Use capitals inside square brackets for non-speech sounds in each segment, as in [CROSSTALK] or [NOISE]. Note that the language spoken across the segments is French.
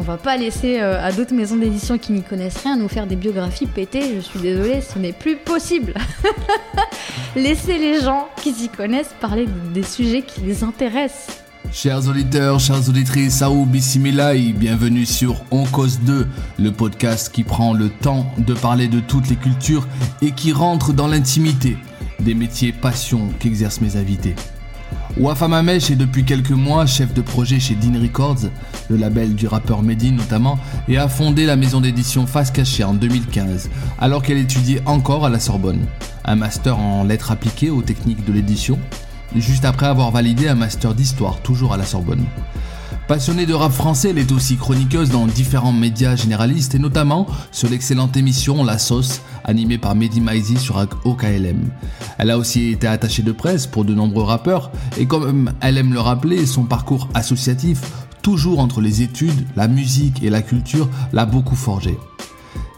On va pas laisser euh, à d'autres maisons d'édition qui n'y connaissent rien nous faire des biographies pétées. Je suis désolée, ce n'est plus possible. [LAUGHS] Laissez les gens qui s'y connaissent parler des sujets qui les intéressent. Chers auditeurs, chères auditrices, Saou Bissimilai, bienvenue sur On Cause 2, le podcast qui prend le temps de parler de toutes les cultures et qui rentre dans l'intimité des métiers passion qu'exercent mes invités. Wafa Mamesh est depuis quelques mois chef de projet chez Dean Records, le label du rappeur Medine notamment, et a fondé la maison d'édition Face Cachée en 2015, alors qu'elle étudiait encore à la Sorbonne. Un master en lettres appliquées aux techniques de l'édition, juste après avoir validé un master d'histoire, toujours à la Sorbonne. Passionnée de rap français, elle est aussi chroniqueuse dans différents médias généralistes et notamment sur l'excellente émission La Sauce, animée par Mehdi Maizi sur OKLM. Elle a aussi été attachée de presse pour de nombreux rappeurs et comme elle aime le rappeler, son parcours associatif, toujours entre les études, la musique et la culture, l'a beaucoup forgé.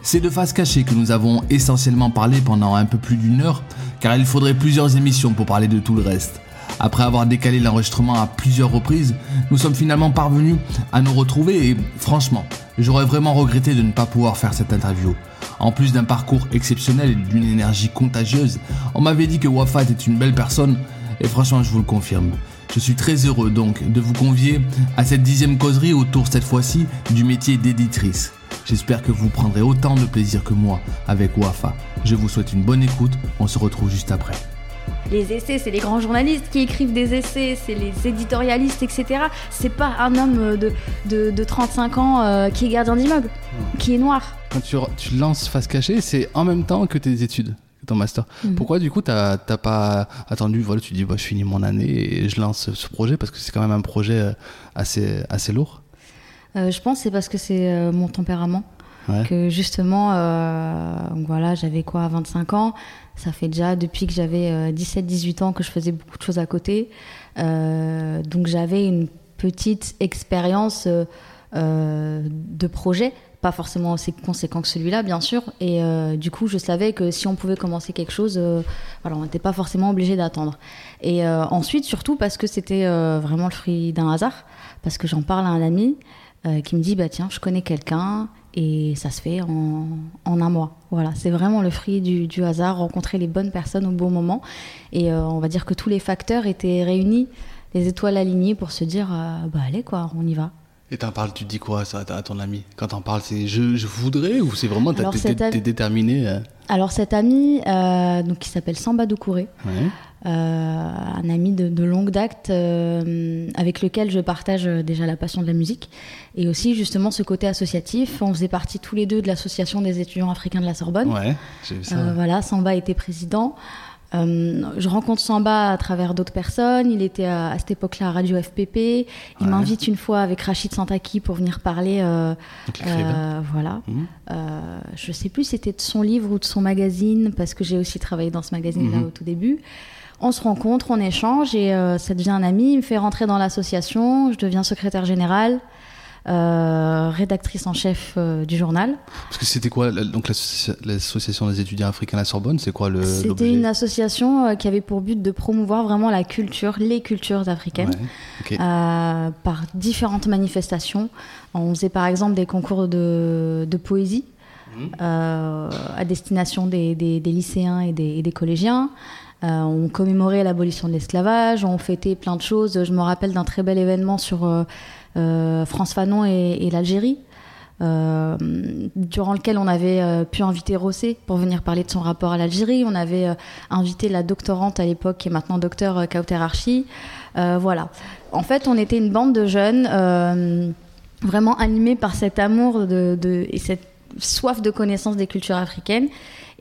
C'est de face cachée que nous avons essentiellement parlé pendant un peu plus d'une heure, car il faudrait plusieurs émissions pour parler de tout le reste. Après avoir décalé l'enregistrement à plusieurs reprises, nous sommes finalement parvenus à nous retrouver et franchement, j'aurais vraiment regretté de ne pas pouvoir faire cette interview. En plus d'un parcours exceptionnel et d'une énergie contagieuse, on m'avait dit que Wafat est une belle personne et franchement je vous le confirme. Je suis très heureux donc de vous convier à cette dixième causerie autour cette fois-ci du métier d'éditrice. J'espère que vous prendrez autant de plaisir que moi avec Wafa. Je vous souhaite une bonne écoute, on se retrouve juste après. Les essais, c'est les grands journalistes qui écrivent des essais, c'est les éditorialistes, etc. C'est pas un homme de, de, de 35 ans euh, qui est gardien d'immeuble, qui est noir. Quand tu, tu lances face cachée, c'est en même temps que tes études, ton master. Mhm. Pourquoi du coup t'as pas attendu, voilà, tu dis bah, je finis mon année et je lance ce projet parce que c'est quand même un projet euh, assez, assez lourd? Euh, je pense que c'est parce que c'est euh, mon tempérament. Que justement, euh, voilà, j'avais quoi, 25 ans. Ça fait déjà depuis que j'avais 17-18 ans que je faisais beaucoup de choses à côté. Euh, donc j'avais une petite expérience euh, euh, de projet, pas forcément aussi conséquent que celui-là, bien sûr. Et euh, du coup, je savais que si on pouvait commencer quelque chose, euh, voilà, on n'était pas forcément obligé d'attendre. Et euh, ensuite, surtout parce que c'était euh, vraiment le fruit d'un hasard, parce que j'en parle à un ami euh, qui me dit bah tiens, je connais quelqu'un et ça se fait en, en un mois. Voilà, c'est vraiment le fruit du, du hasard, rencontrer les bonnes personnes au bon moment. Et euh, on va dire que tous les facteurs étaient réunis, les étoiles alignées pour se dire euh, bah allez quoi, on y va. Et t'en parles, tu dis quoi ça, à ton ami? Quand t'en parles, c'est je, je voudrais ou c'est vraiment t'es déterminé euh, Alors cet ami, donc qui s'appelle Samba Doucouré, ouais. Euh, un ami de, de longue date euh, avec lequel je partage euh, déjà la passion de la musique et aussi justement ce côté associatif. On faisait partie tous les deux de l'association des étudiants africains de la Sorbonne. Ouais, j'ai vu ça. Voilà, Samba était président. Euh, je rencontre Samba à travers d'autres personnes. Il était à, à cette époque-là à Radio FPP. Il Ouais. m'invite une fois avec Rachid Santaki pour venir parler. euh, euh, voilà. Euh, je sais plus si c'était de son livre ou de son magazine, parce que j'ai aussi travaillé dans ce magazine-là Mhm. au tout début. On se rencontre, on échange et euh, ça devient un ami. Il me fait rentrer dans l'association. Je deviens secrétaire générale, euh, rédactrice en chef euh, du journal. Parce que c'était quoi donc l'association des étudiants africains à la Sorbonne C'est quoi le C'était une association euh, qui avait pour but de promouvoir vraiment la culture, les cultures africaines, Ouais, par différentes manifestations. On faisait par exemple des concours de, de poésie euh, à destination des, des- des lycéens et des, et des collégiens. Euh, on commémorait l'abolition de l'esclavage, on fêtait plein de choses. Je me rappelle d'un très bel événement sur euh, euh, France Fanon et, l'Algérie. durant lequel on avait pu inviter Rossé pour venir parler de son rapport à l'Algérie. On avait invité la doctorante à l'époque, qui est maintenant docteur Kauter Archi. Voilà. En fait, on était une bande de jeunes vraiment animés par cet amour et cette soif de connaissance des cultures africaines.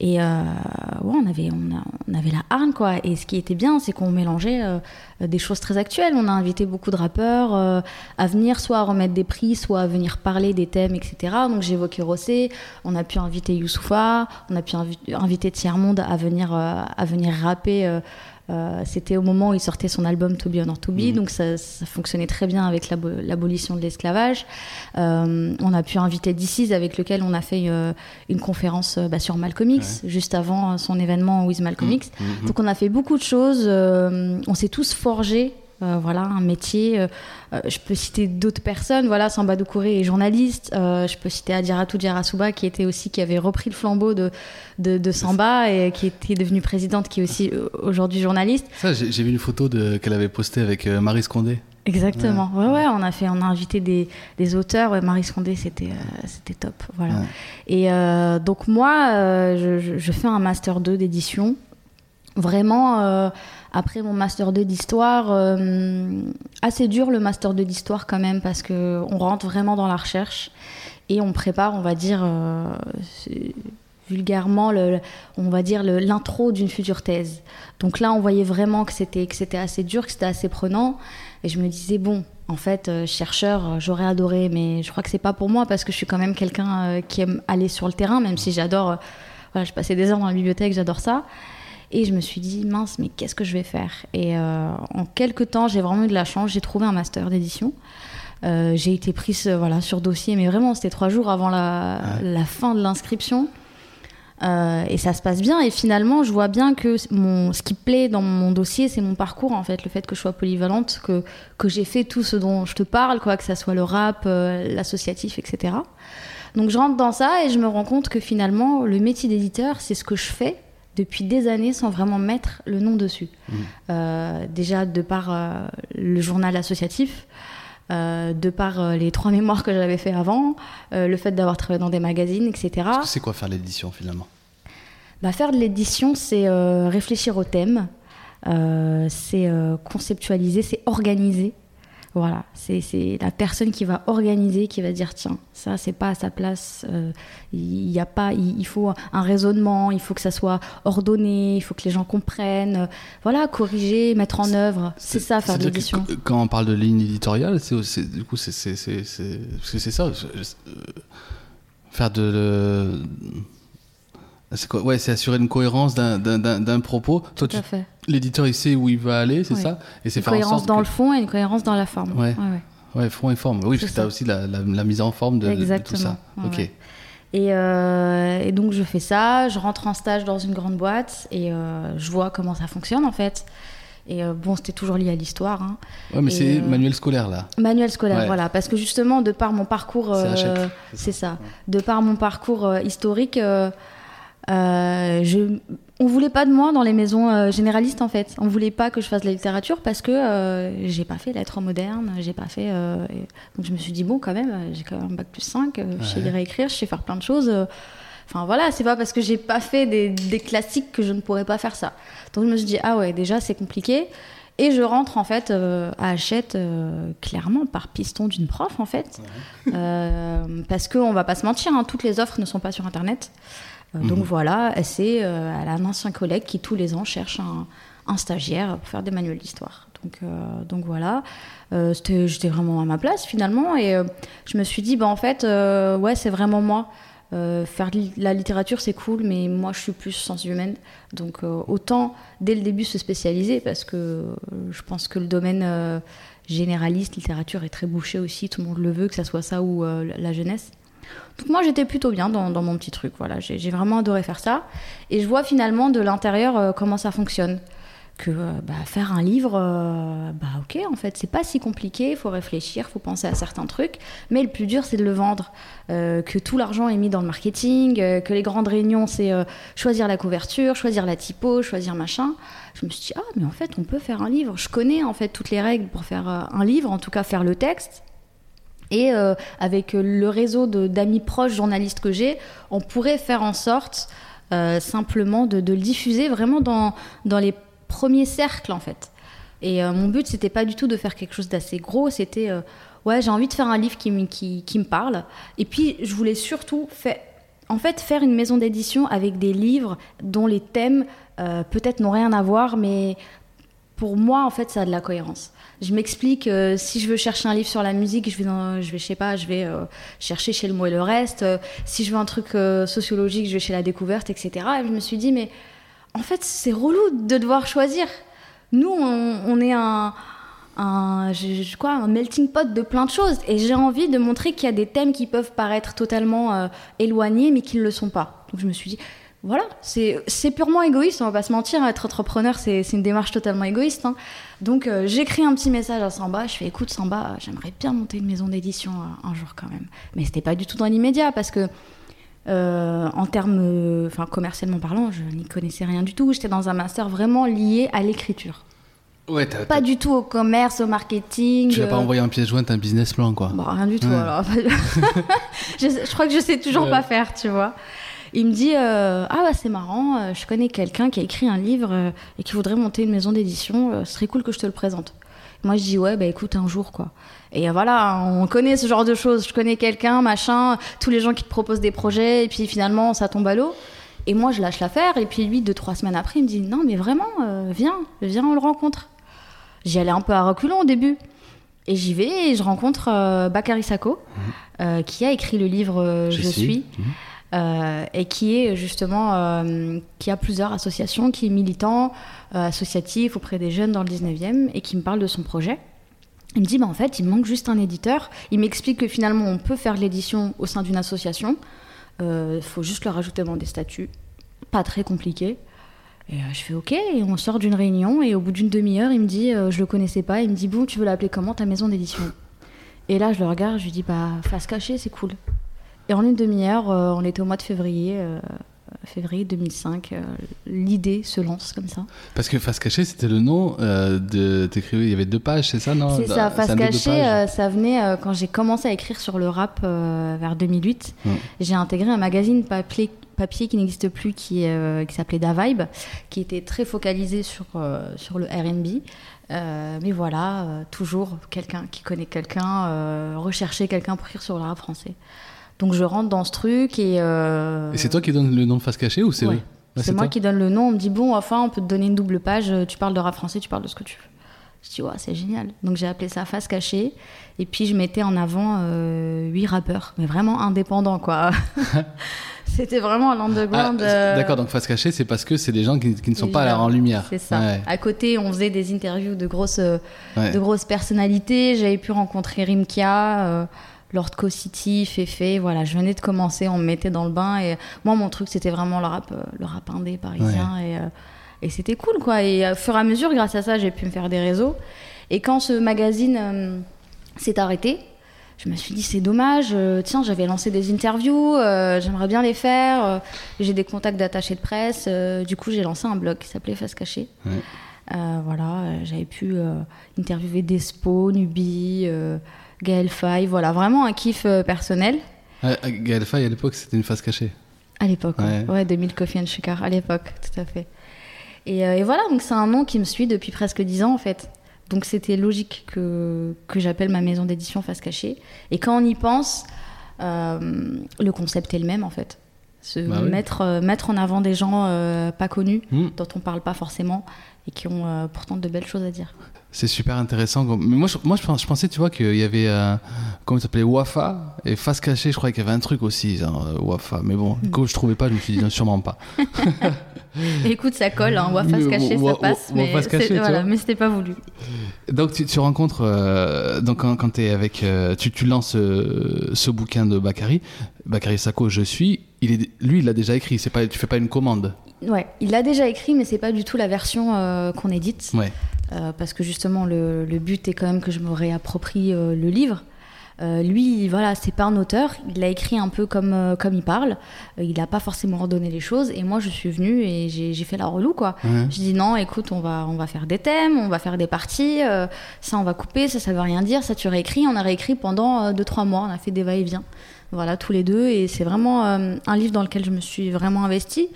Et euh, ouais, on avait, on, on avait la hargne, quoi. Et ce qui était bien, c'est qu'on mélangeait euh, des choses très actuelles. On a invité beaucoup de rappeurs euh, à venir soit à remettre des prix, soit à venir parler des thèmes, etc. Donc évoqué Rossé, on a pu inviter Youssoufa, on a pu invi- inviter Tiers-Monde à venir, euh, à venir rapper. Euh, C'était au moment où il sortait son album To Be or Not To Be, donc ça, ça fonctionnait très bien avec l'abo- l'abolition de l'esclavage. Euh, on a pu inviter DC's avec lequel on a fait euh, une conférence bah, sur Malcolm X, juste avant son événement With Malcolm X. Mhm. Donc on a fait beaucoup de choses, euh, on s'est tous forgés. Euh, voilà, un métier. euh, euh, je peux citer d'autres personnes. Voilà, Samba Doucouré est journaliste. euh, je peux citer Adiratou Diarasuba qui était aussi qui avait repris le flambeau de, de, de Samba et qui était devenue présidente, qui est aussi aujourd'hui journaliste. Ça, j'ai vu une photo qu'elle avait postée avec Marie Scondé. Exactement. Ouais, ouais, on a fait, on a invité des, des auteurs. Ouais, Marie Scondé, c'était, euh, c'était top. Voilà. Ouais. Et euh, donc moi, euh, je, je- je fais un master 2 d'édition. Vraiment, euh, après mon master 2 d'histoire, euh, assez dur le master 2 d'histoire quand même parce que on rentre vraiment dans la recherche et on prépare, on va dire euh, vulgairement, on va dire l'intro d'une future thèse. Donc là, on voyait vraiment que c'était assez dur, que c'était assez prenant, et je me disais bon. En fait, chercheur, j'aurais adoré, mais je crois que c'est pas pour moi parce que je suis quand même quelqu'un qui aime aller sur le terrain, même si j'adore. voilà, je passais des heures dans la bibliothèque, j'adore ça. Et je me suis dit, mince, mais qu'est-ce que je vais faire? Et euh, en quelques temps, j'ai vraiment eu de la chance. J'ai trouvé un master d'édition. Euh, j'ai été prise euh, voilà, sur dossier, mais vraiment, c'était trois jours avant la, la fin de l'inscription. Euh, et ça se passe bien. Et finalement, je vois bien que mon, ce qui plaît dans mon dossier, c'est mon parcours, en fait. Le fait que je sois polyvalente, que, que j'ai fait tout ce dont je te parle, quoi, que ça soit le rap, euh, l'associatif, etc. Donc je rentre dans ça et je me rends compte que finalement, le métier d'éditeur, c'est ce que je fais depuis des années sans vraiment mettre le nom dessus. Euh, déjà, de par euh, le journal associatif, euh, de par les trois mémoires que j'avais fait avant, le fait d'avoir travaillé dans des magazines, etc. C'est quoi faire l'édition finalement? Bah, faire de l'édition, c'est réfléchir au thème, c'est conceptualiser, c'est organiser. Voilà, c'est c'est la personne qui va organiser, qui va dire tiens, ça c'est pas à sa place, euh, il y a pas, il, faut un raisonnement, il faut que ça soit ordonné, il faut que les gens comprennent, euh, voilà, corriger, mettre en œuvre, c'est ça faire de l'édition. qu- Quand on parle de ligne éditoriale, c'est du coup c'est c'est c'est c'est parce que c'est ça. euh, faire de c'est quoi? Ouais, c'est assurer une cohérence d'un- propos. Toi, Tout fait. l'éditeur il sait où il va aller, c'est ça? Et c'est faire en cohérence sorte dans que- le fond et une cohérence dans la forme. Ouais. ouais. Ouais, fond et forme. Oui, C'est parce que tu as ça. aussi la, la, la mise en forme de, de- tout ça. Ok. Et, euh, et donc je fais ça, je rentre en stage dans une grande boîte et euh, je vois comment ça fonctionne en fait. Et euh, bon, c'était toujours lié à l'histoire. hein. Ouais, mais c'est manuel scolaire là. Manuel scolaire, Ouais. voilà. Parce que justement, de par mon parcours, C'est ça. De par mon parcours historique, je, on voulait pas de moi dans les maisons euh, généralistes en fait. On voulait pas que je fasse de la littérature parce que euh, j'ai pas fait lettres modernes, j'ai pas fait. euh, et- donc je me suis dit bon, quand même, euh, j'ai quand même un bac plus 5, euh, je sais lire et écrire, je sais faire plein de choses. euh, Enfin voilà, c'est pas parce que j'ai pas fait des, des classiques que je ne pourrais pas faire ça. Donc je me suis dit ah ouais, déjà c'est compliqué. Et je rentre en fait euh, à Hachette euh, clairement par piston d'une prof en fait. Euh, parce qu'on va pas se mentir, hein, toutes les offres ne sont pas sur internet. Euh, Donc Mhm. voilà, elle, c'est, euh, elle a un ancien collègue qui tous les ans cherche un, un stagiaire pour faire des manuels d'histoire. Donc, euh, donc voilà, Euh, j'étais vraiment à ma place finalement et euh, je me suis dit, bah, en fait, ouais, c'est vraiment moi. Faire li- la littérature, c'est cool, mais moi, je suis plus sciences humaines. Donc autant, dès le début, se spécialiser parce que je pense que le domaine généraliste, littérature, est très bouché aussi. Tout le monde le veut, que ça soit ça ou la jeunesse. Donc moi j'étais plutôt bien dans, mon petit truc, voilà, j'ai vraiment adoré faire ça. Et je vois finalement de l'intérieur euh, comment ça fonctionne. Que euh, bah, faire un livre, euh, bah ok en fait c'est pas si compliqué, il faut réfléchir, il faut penser à certains trucs, mais le plus dur c'est de le vendre. Que tout l'argent est mis dans le marketing, que les grandes réunions c'est choisir la couverture, choisir la typo, choisir machin. Je me suis dit ah mais en fait on peut faire un livre, je connais en fait toutes les règles pour faire un livre, en tout cas faire le texte. Et euh, avec euh, le réseau d'amis proches journalistes que j'ai, on pourrait faire en sorte euh, simplement de, le diffuser vraiment dans, dans les premiers cercles en fait. Et mon but c'était pas du tout de faire quelque chose d'assez gros, c'était ouais j'ai envie de faire un livre qui, qui, qui me parle. Et puis je voulais surtout faire en fait, faire une maison d'édition avec des livres dont les thèmes peut-être n'ont rien à voir, mais pour moi, en fait, ça a de la cohérence. Je m'explique, euh, si je veux chercher un livre sur la musique, je vais, je vais, je sais pas, je vais euh, chercher chez le mot et le reste. Euh, si je veux un truc sociologique, je vais chez la découverte, etc. Et je me suis dit, mais en fait, c'est relou de devoir choisir. Nous, on, est un, un, quoi, un melting pot de plein de choses. Et j'ai envie de montrer qu'il y a des thèmes qui peuvent paraître totalement éloignés, mais qui ne le sont pas. Donc je me suis dit, voilà, c'est purement égoïste, on va pas se mentir. Être entrepreneur, c'est une démarche totalement égoïste. hein. Donc euh, j'écris un petit message à Samba. Je fais, écoute Samba, j'aimerais bien monter une maison d'édition euh, un jour quand même. Mais c'était pas du tout dans l'immédiat parce que euh, en termes, euh, enfin commercialement parlant, je n'y connaissais rien du tout. J'étais dans un master vraiment lié à l'écriture, Ouais, pas du tout au commerce, au marketing. tu l'as pas envoyé en pièce jointe un business plan, quoi. Bon, rien du tout Ouais. alors. [LAUGHS] je, je crois que je sais toujours Ouais. pas faire, tu vois. Il me dit euh, Ah, bah, c'est marrant, euh, je connais quelqu'un qui a écrit un livre euh, et qui voudrait monter une maison d'édition, ce serait cool que je te le présente. Moi, je dis Ouais, bah écoute, un jour, quoi. Et voilà, on connaît ce genre de choses. Je connais quelqu'un, machin, tous les gens qui te proposent des projets, et puis finalement, ça tombe à l'eau. Et moi, je lâche l'affaire, et puis lui, deux, trois semaines après, il me dit Non, mais vraiment, viens, viens, on le rencontre. J'y allais un peu à reculons au début. Et j'y vais et je rencontre euh, Bakary Sako, euh, qui a écrit le livre euh, Je, suis, Mhm. Euh, et qui est justement euh, qui a plusieurs associations, qui est militant euh, associatif auprès des jeunes dans le 19e et qui me parle de son projet. Il me dit bah en fait il manque juste un éditeur. Il m'explique que finalement on peut faire l'édition au sein d'une association. Il faut juste leur ajouter dans des statuts, pas très compliqué. Et je fais ok, et on sort d'une réunion, et au bout d'une demi-heure, il me dit, je le connaissais pas, il me dit, bon, tu veux l'appeler comment ta maison d'édition? Et là, je le regarde, je lui dis, bah, face cachée, c'est cool. Et en une demi-heure, euh, on était au mois de février, euh, février 2005, euh, l'idée se lance comme ça. Parce que Face Cachée, c'était le nom euh, de. T'écrivais, il y avait deux pages, c'est ça, non? C'est ça, face cachée, euh, ça venait quand j'ai commencé à écrire sur le rap vers 2008. Mm. J'ai intégré un magazine papier, papier qui n'existe plus, qui, qui s'appelait Da Vibe, qui était très focalisé sur, sur le RB. Mais voilà, toujours quelqu'un qui connaît quelqu'un, rechercher quelqu'un pour écrire sur le rap français. Donc je rentre dans ce truc et. euh, Et c'est toi qui donnes le nom de Face Cachée ou c'est Ouais. eux Ah, c'est moi toi qui donne le nom. On me dit, bon, enfin, on peut te donner une double page. euh, Tu parles de rap français, tu parles de ce que tu veux. Je dis, ouais, c'est génial. Donc j'ai appelé ça Face Cachée. Et puis je mettais en avant euh, huit rappeurs, mais vraiment indépendants, quoi. [LAUGHS] [LAUGHS] C'était vraiment Ah, l'underground. euh, D'accord, donc Face Cachée, c'est parce que c'est des gens qui, qui ne sont pas gens. en lumière. C'est ça. Ouais, À côté, on faisait des interviews de grosses, ouais. de grosses personnalités. J'avais pu rencontrer Rimkia, euh, Lord Co City, Fefe. Voilà, je venais de commencer, on me mettait dans le bain. Et moi, mon truc, c'était vraiment le rap, euh, le rap indé parisien. Et, euh, et c'était cool, quoi. Et euh, au fur et à mesure, grâce à ça, j'ai pu me faire des réseaux. Et quand ce magazine euh, s'est arrêté, je me suis dit, c'est dommage. euh, tiens, j'avais lancé des interviews, euh, j'aimerais bien les faire. j'ai des contacts d'attachés de presse. du coup, j'ai lancé un blog qui s'appelait Face Cachée. Ouais. Voilà, j'avais pu interviewer Despo, Nubi, Gaël Faye, voilà, vraiment un kiff euh, personnel. Ouais, Gaël Faye, à l'époque, c'était une Face Cachée. À l'époque, ouais. Ouais. ouais, 2000 Coffee and Sugar, à l'époque, tout à fait. Et, euh, et voilà, donc c'est un nom qui me suit depuis presque 10 ans en fait. Donc c'était logique que, que j'appelle ma maison d'édition Face Cachée. Et quand on y pense, euh, le concept est le même en fait. Se Bah oui. mettre, euh, mettre en avant des gens pas connus, Hmm. dont on parle pas forcément, et qui ont pourtant de belles choses à dire. C'est super intéressant. Mais moi, je, moi, je, pens- je pensais, tu vois, qu'il y avait, euh, comment ça s'appelait, Wafa et Face Cachée. Je croyais qu'il y avait un truc aussi, genre, euh, Wafa. Mais bon, Hmm. quand je trouvais pas, je me suis dit, sûrement pas. [LAUGHS] Écoute, ça colle, hein, Wafa cacher, wa- ça passe, mais tu voilà, c'était pas voulu. Donc, tu, tu rencontres, euh, donc quand, quand es avec, euh, tu, tu lances ce bouquin de Bakary, Bakary Sako, Je suis. Il est, lui, il l'a déjà écrit. C'est pas, tu fais pas une commande. Ouais, il l'a déjà écrit, mais c'est pas du tout la version qu'on édite. Ouais. Euh, parce que justement, le, le but est quand même que je me réapproprie euh, le livre. Euh, lui, voilà, c'est pas un auteur. Il l'a écrit un peu comme, euh, comme il parle. Euh, il n'a pas forcément ordonné les choses. Et moi, je suis venue et j'ai fait la relou, quoi. Je dis non, écoute, on va, on va faire des thèmes, on va faire des parties. ça, on va couper, ça, ça veut rien dire. Ça, tu réécris. On a réécrit pendant 2-3 mois. On a fait des va-et-vient. Voilà, tous les deux. Et c'est vraiment un livre dans lequel je me suis vraiment investie.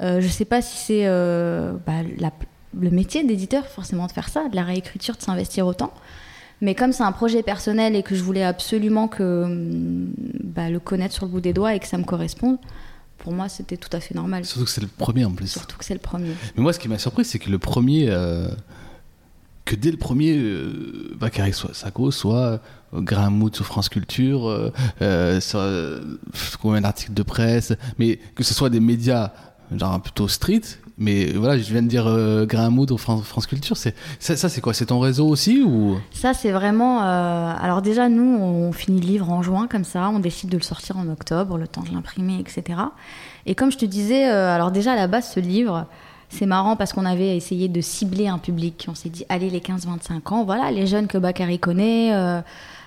Je sais pas si c'est bah, la- le métier d'éditeur, forcément, de faire ça, de la réécriture, de s'investir autant. Mais comme c'est un projet personnel et que je voulais absolument que hum, bah, le connaître sur le bout des doigts et que ça me corresponde, pour moi, c'était tout à fait normal. Surtout que c'est le premier en plus. Surtout que c'est le premier. Mais moi, ce qui m'a surpris, c'est que le premier, euh, que dès le premier, euh, Bakary soit Sako, soit euh, Graham Mood sur France Culture, euh, euh, sur combien d'articles de presse, mais que ce soit des médias genre plutôt street. Mais voilà, je viens de dire euh, Graham ou France, Culture. C'est ça, c'est quoi? C'est ton réseau aussi ou? Ça, c'est vraiment. euh, Alors, déjà, nous, on finit le livre en juin, comme ça. On décide de le sortir en octobre, le temps de l'imprimer, etc. Et comme je te disais, euh, alors déjà, à la base, ce livre, c'est marrant parce qu'on avait essayé de cibler un public. On s'est dit, allez, les 15-25 ans, voilà, les jeunes que Bakary connaît.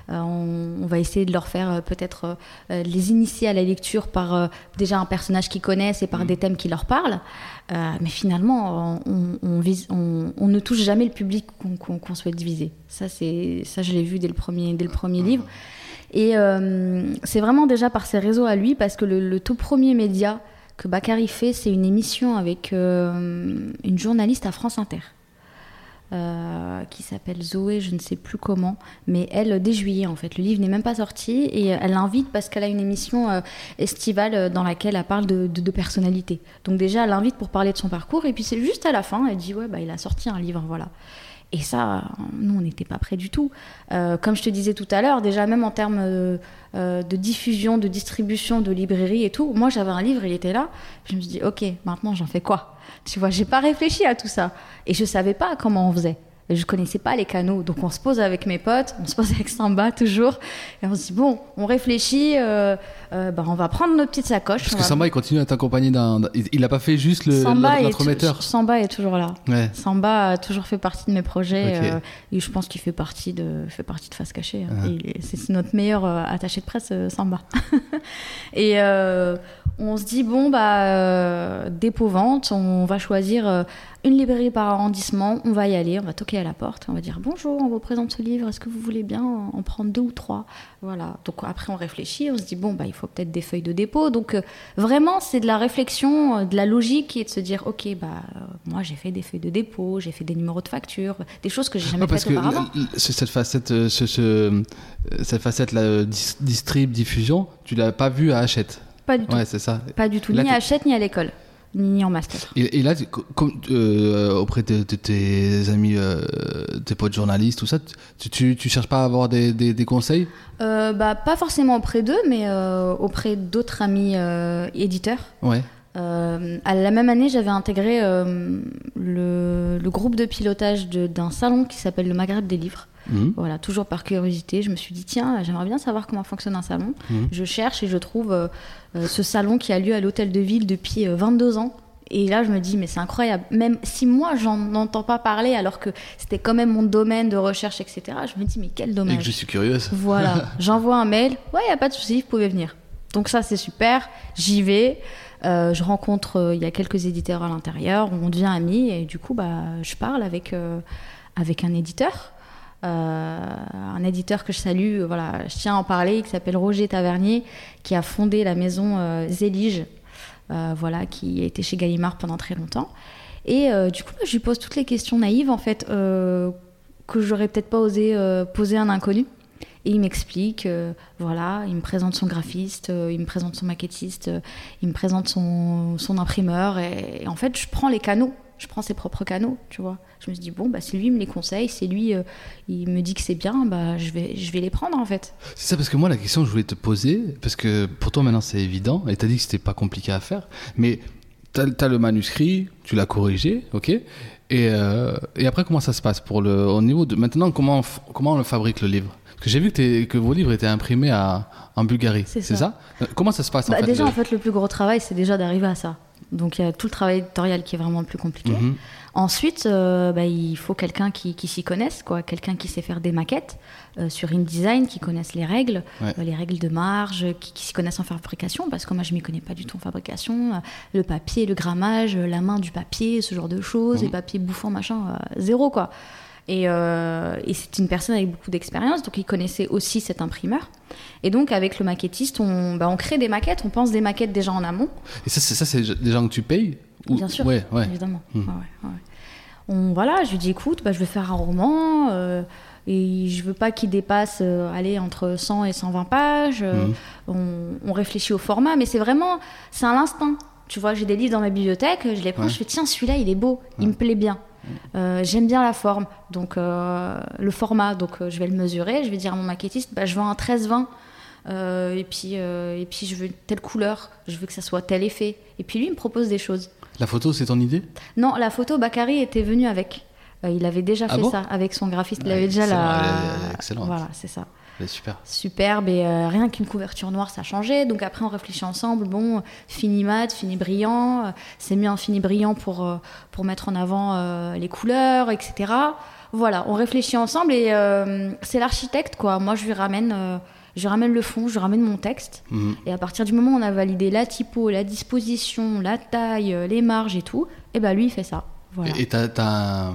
Euh, on, on va essayer de leur faire euh, peut-être euh, les initier à la lecture par déjà un personnage qu'ils connaissent et par des thèmes qui leur parlent. Mais finalement, on, on vise- on- on ne touche jamais le public qu'on souhaite viser. Ça, c'est ça, je l'ai vu dès le premier, dès le premier livre. Et euh, c'est vraiment déjà par ses réseaux à lui, parce que le, le tout premier média que Bakary fait, c'est une émission avec euh, une journaliste à France Inter. Euh, qui s'appelle Zoé, je ne sais plus comment, mais elle, dès juillet en fait, le livre n'est même pas sorti et elle l'invite parce qu'elle a une émission euh, estivale euh, dans laquelle elle parle de, de, de personnalité. Donc déjà, elle l'invite pour parler de son parcours et puis c'est juste à la fin, elle dit ouais, bah, il a sorti un livre, voilà. Et ça, nous, on n'était pas prêts du tout. Euh, comme je te disais tout à l'heure, déjà même en termes euh, euh, de diffusion, de distribution, de librairie et tout, moi j'avais un livre, il était là. Je me suis dit, ok, maintenant j'en fais quoi? Tu vois, j'ai pas réfléchi à tout ça. Et je savais pas comment on faisait. Je connaissais pas les canaux. Donc on se pose avec mes potes, on se pose avec Samba toujours. Et on se dit, bon, on réfléchit, euh, euh, bah, on va prendre nos petites sacoches. Parce que va- Samba, il continue à t'accompagner d'un. d'un- Il il a pas fait juste le Samba, est, l'entremetteur. Samba est toujours là. Ouais. Samba a toujours fait partie de mes projets euh, et je pense qu'il fait partie de fait partie de Face Cachée. hein. Ah. C'est notre meilleur attaché de presse, Samba. [LAUGHS] et on se dit bon bah euh, on va choisir euh, une librairie par arrondissement, on va y aller, on va toquer à la porte, on va dire bonjour, on vous présente ce livre, est-ce que vous voulez bien en en prendre deux ou trois? Voilà. Donc après on réfléchit, on se dit bon bah il faut peut-être des feuilles de dépôt. Donc euh, vraiment c'est de la réflexion, euh, de la logique et de se dire ok bah moi j'ai fait des feuilles de dépôt, j'ai fait des numéros de facture, des choses que j'ai jamais faites que auparavant. cette facette, ce, ce- cette facette là, dis- distrib, diffusion, tu l'as pas vu à Hachette. Pas du tout. Ouais, c'est ça. Pas du tout. Là, ni à Hachette ni à l'école, ni en master. Et, et là, comme, euh, auprès de, de tes amis, euh, tes potes journalistes, tout ça, tu, tu, tu cherches pas à avoir des, des, des conseils? Euh, bah, pas forcément auprès d'eux, mais auprès d'autres amis éditeurs. Ouais. À la même année, j'avais intégré le, le groupe de pilotage d'un salon qui s'appelle le Maghreb des livres. Mhm. Voilà, toujours par curiosité, je me suis dit tiens, j'aimerais bien savoir comment fonctionne un salon. Mhm. Je cherche et je trouve euh, euh, ce salon qui a lieu à l'hôtel de ville depuis euh, 22 ans. Et là, je me dis, mais c'est incroyable. Même si moi, j'en entends pas parler, alors que c'était quand même mon domaine de recherche, etc., je me dis, mais quel Et dommage. que je suis curieuse. Voilà, [LAUGHS] j'envoie un mail. Ouais, il a pas de souci, vous pouvez venir. Donc ça, c'est super. J'y vais. Euh, je rencontre, euh, il y a quelques éditeurs à l'intérieur. On devient amis et du coup, bah, je parle avec euh, avec un éditeur, Euh, un éditeur que je salue. euh, Voilà, je tiens à en parler, qui s'appelle Roger Tavernier, qui a fondé la maison euh, Zélige, euh, voilà, qui été chez Gallimard pendant très longtemps. Et euh, du coup, je lui pose toutes les questions naïves en fait euh, que j'aurais peut-être pas osé euh, poser à un inconnu. Et il m'explique, euh, voilà, il me présente son graphiste, euh, il me présente son maquettiste, euh, il me présente son, imprimeur. Et en fait, je prends les canaux, je prends ses propres canaux, tu vois. Je me dis, bon, bah, c'est lui, il me les conseille, c'est lui, euh, il me dit que c'est bien, bah, je, vais, je vais les prendre en fait. C'est ça, parce que moi, la question que je voulais te poser, parce que pour toi maintenant c'est évident, et t'as dit que c'était pas compliqué à faire, mais t'as as le manuscrit, tu l'as corrigé, ok et, euh, et après, comment ça se passe pour le, au niveau de. Maintenant, comment on, comment on le fabrique le livre? Parce que j'ai vu que, que vos livres étaient imprimés à, en Bulgarie, C'est ça. ça, Euh, Comment ça se passe en Bah, fait déjà, le- en fait, le plus gros travail, c'est déjà d'arriver à ça. Donc, il y a tout le travail éditorial qui est vraiment le plus compliqué. Mhm. Ensuite, euh, bah, il faut quelqu'un qui, qui s'y connaisse, quoi, quelqu'un qui sait faire des maquettes euh, sur InDesign, qui connaisse les règles, Ouais. euh, les règles de marge, qui, qui s'y connaissent en fabrication, parce que moi je m'y connais pas du tout en fabrication, le papier, le grammage, la main du papier, ce genre de choses, les papiers bouffants, machin, zéro quoi. Et, euh, et c'est une personne avec beaucoup d'expérience, donc il connaissait aussi cet imprimeur. Et donc avec le maquettiste, on, bah, on crée des maquettes, on pense des maquettes déjà en amont. Et ça, c'est ça, c'est des gens que tu payes ou- Bien sûr, Ouais, ouais. évidemment. Hmm. Ouais. On, voilà, je lui dis écoute, bah, je vais faire un roman. euh, Et je veux pas qu'il dépasse, euh, aller entre 100 et 120 pages. Euh, Mhm. on, on réfléchit au format, mais c'est vraiment, c'est un instinct. Tu vois, j'ai des livres dans ma bibliothèque, je les prends, Ouais. je fais tiens, celui-là, il est beau, il me plaît bien. Euh, J'aime bien la forme, donc euh, le format, donc euh, je vais le mesurer, je vais dire à mon maquettiste, bah, je veux un 13-20. euh, et, puis, et puis je veux telle couleur, je veux que ça soit tel effet. Et puis lui, il me propose des choses. La photo, c'est ton idée? Non, la photo, Bakary était venu avec. Il avait déjà Ah fait bon? ça avec son graphiste. Il avait déjà excellent, la. excellente. Voilà, c'est ça. Super. Superbe et euh, rien qu'une couverture noire, ça changeait. Donc après, on réfléchit ensemble. Bon, fini mat, fini brillant. euh, C'est mieux un fini brillant pour, euh, pour mettre en avant les couleurs, etc. Voilà, on réfléchit ensemble et c'est l'architecte, quoi. Moi, je lui ramène. je ramène le fond, je ramène mon texte. Mhm. Et à partir du moment où on a validé la typo, la disposition, la taille, les marges et tout, et ben lui il fait ça. Voilà. Et t'as.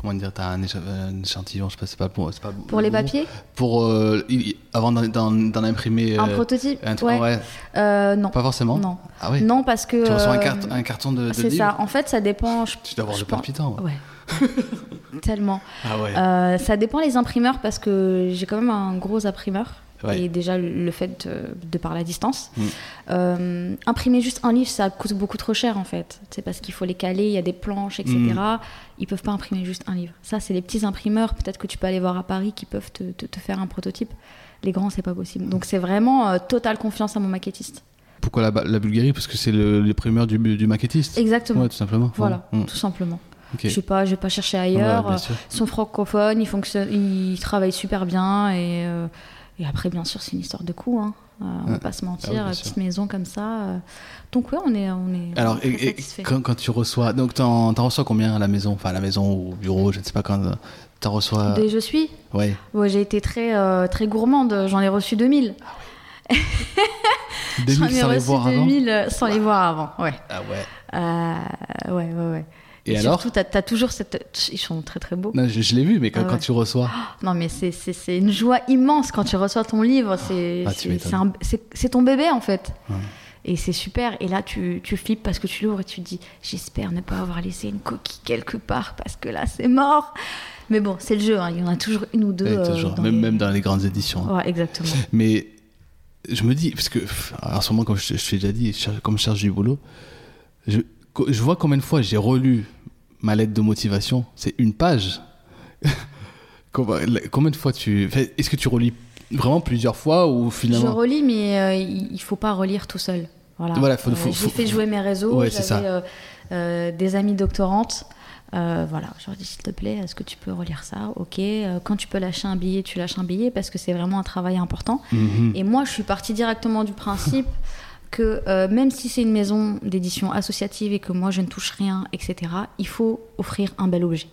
Comment dire T'as un, écha- un échantillon, je sais pas, c'est pas, bon, c'est pas Pour les papiers, Pour... euh, avant d'en, imprimer... un euh, prototype, un ouais. ouais. Euh, non, Pas forcément non, Ah ouais non parce que Tu reçois un, euh, cart- un carton de, de c'est ça. En fait, ça dépend. Je, Tu dois avoir le palpitant. Ouais. [LAUGHS] Tellement. Ah ouais. Euh, ça dépend les imprimeurs parce que j'ai quand même un gros imprimeur. Ouais. Et déjà le fait de, de par la distance. Mm. Euh, imprimer juste un livre, ça coûte beaucoup trop cher en fait. C'est parce qu'il faut les caler, il y a des planches, etc. Mm. Ils peuvent pas imprimer juste un livre. Ça, c'est les petits imprimeurs, peut-être que tu peux aller voir à Paris, qui peuvent te, te- te faire un prototype. Les grands, c'est pas possible. Donc c'est vraiment euh, totale confiance à mon maquettiste. Pourquoi la, la Bulgarie? Parce que c'est le, les primeurs du, du maquettiste. Exactement. Ouais, tout simplement. Voilà, Mm. tout simplement. Je pas, je vais pas chercher ailleurs. Ouais. Ils sont francophones, ils, fonctionnent, ils travaillent super bien. Et, euh, et après, bien sûr, c'est une histoire de coût. Hein. Euh, on va Ouais. pas se Ah oui, mentir, petite maison comme ça. euh. Donc, ouais, on est, on est Alors, très et- quand, quand tu reçois. Donc, t'en, t'en reçois combien à la maison? Enfin, à la maison ou au bureau, je ne sais pas quand. T'en reçois? Dès je suis? Ouais. ouais, J'ai été très, euh, très gourmande. J'en ai reçu 2000. 2000 [LAUGHS] J'en ai sans les voir avant? 2000 euh, sans les voir avant. Ouais. Ah ouais. Euh, ouais, ouais, ouais. Et, alors surtout, t'as as toujours cette. Ils sont très, très beaux. Non, je, je l'ai vu, mais quand, Ah ouais. quand tu reçois. [GASPS] Non, mais c'est- une joie immense quand tu reçois ton livre. C'est Ah, c'est- c'est ton bébé, en fait. Ouais. Et c'est super. Et là, tu, tu flippes parce que tu l'ouvres et tu te dis J'espère ne pas avoir laissé une coquille quelque part parce que là, c'est mort. Mais bon, c'est le jeu. hein. Il y en a toujours une ou deux. Euh, toujours, dans même, les- même dans les grandes éditions. hein. Ouais, exactement. [LAUGHS] Mais je me dis, parce que en ce moment, comme je, je t'ai déjà dit, comme je cherche du boulot, je, je vois combien de fois j'ai relu ma lettre de motivation. C'est une page. [LAUGHS] combien, de fois tu. Est-ce que tu relis vraiment plusieurs fois ou Je finalement. relis, mais euh, il faut pas relire tout seul. Voilà. Voilà, faut- Euh, faut- J'ai faut- fait jouer mes réseaux. Ouais, J'avais euh, euh, des amies doctorantes. Euh, voilà, je leur dis s'il te plaît, est-ce que tu peux relire ça? Ok. Euh, quand tu peux lâcher un billet, tu lâches un billet parce que c'est vraiment un travail important. Mhm. Et moi, je suis partie directement du principe que euh, même si c'est une maison d'édition associative et que moi je ne touche rien, etc., il faut offrir un bel objet.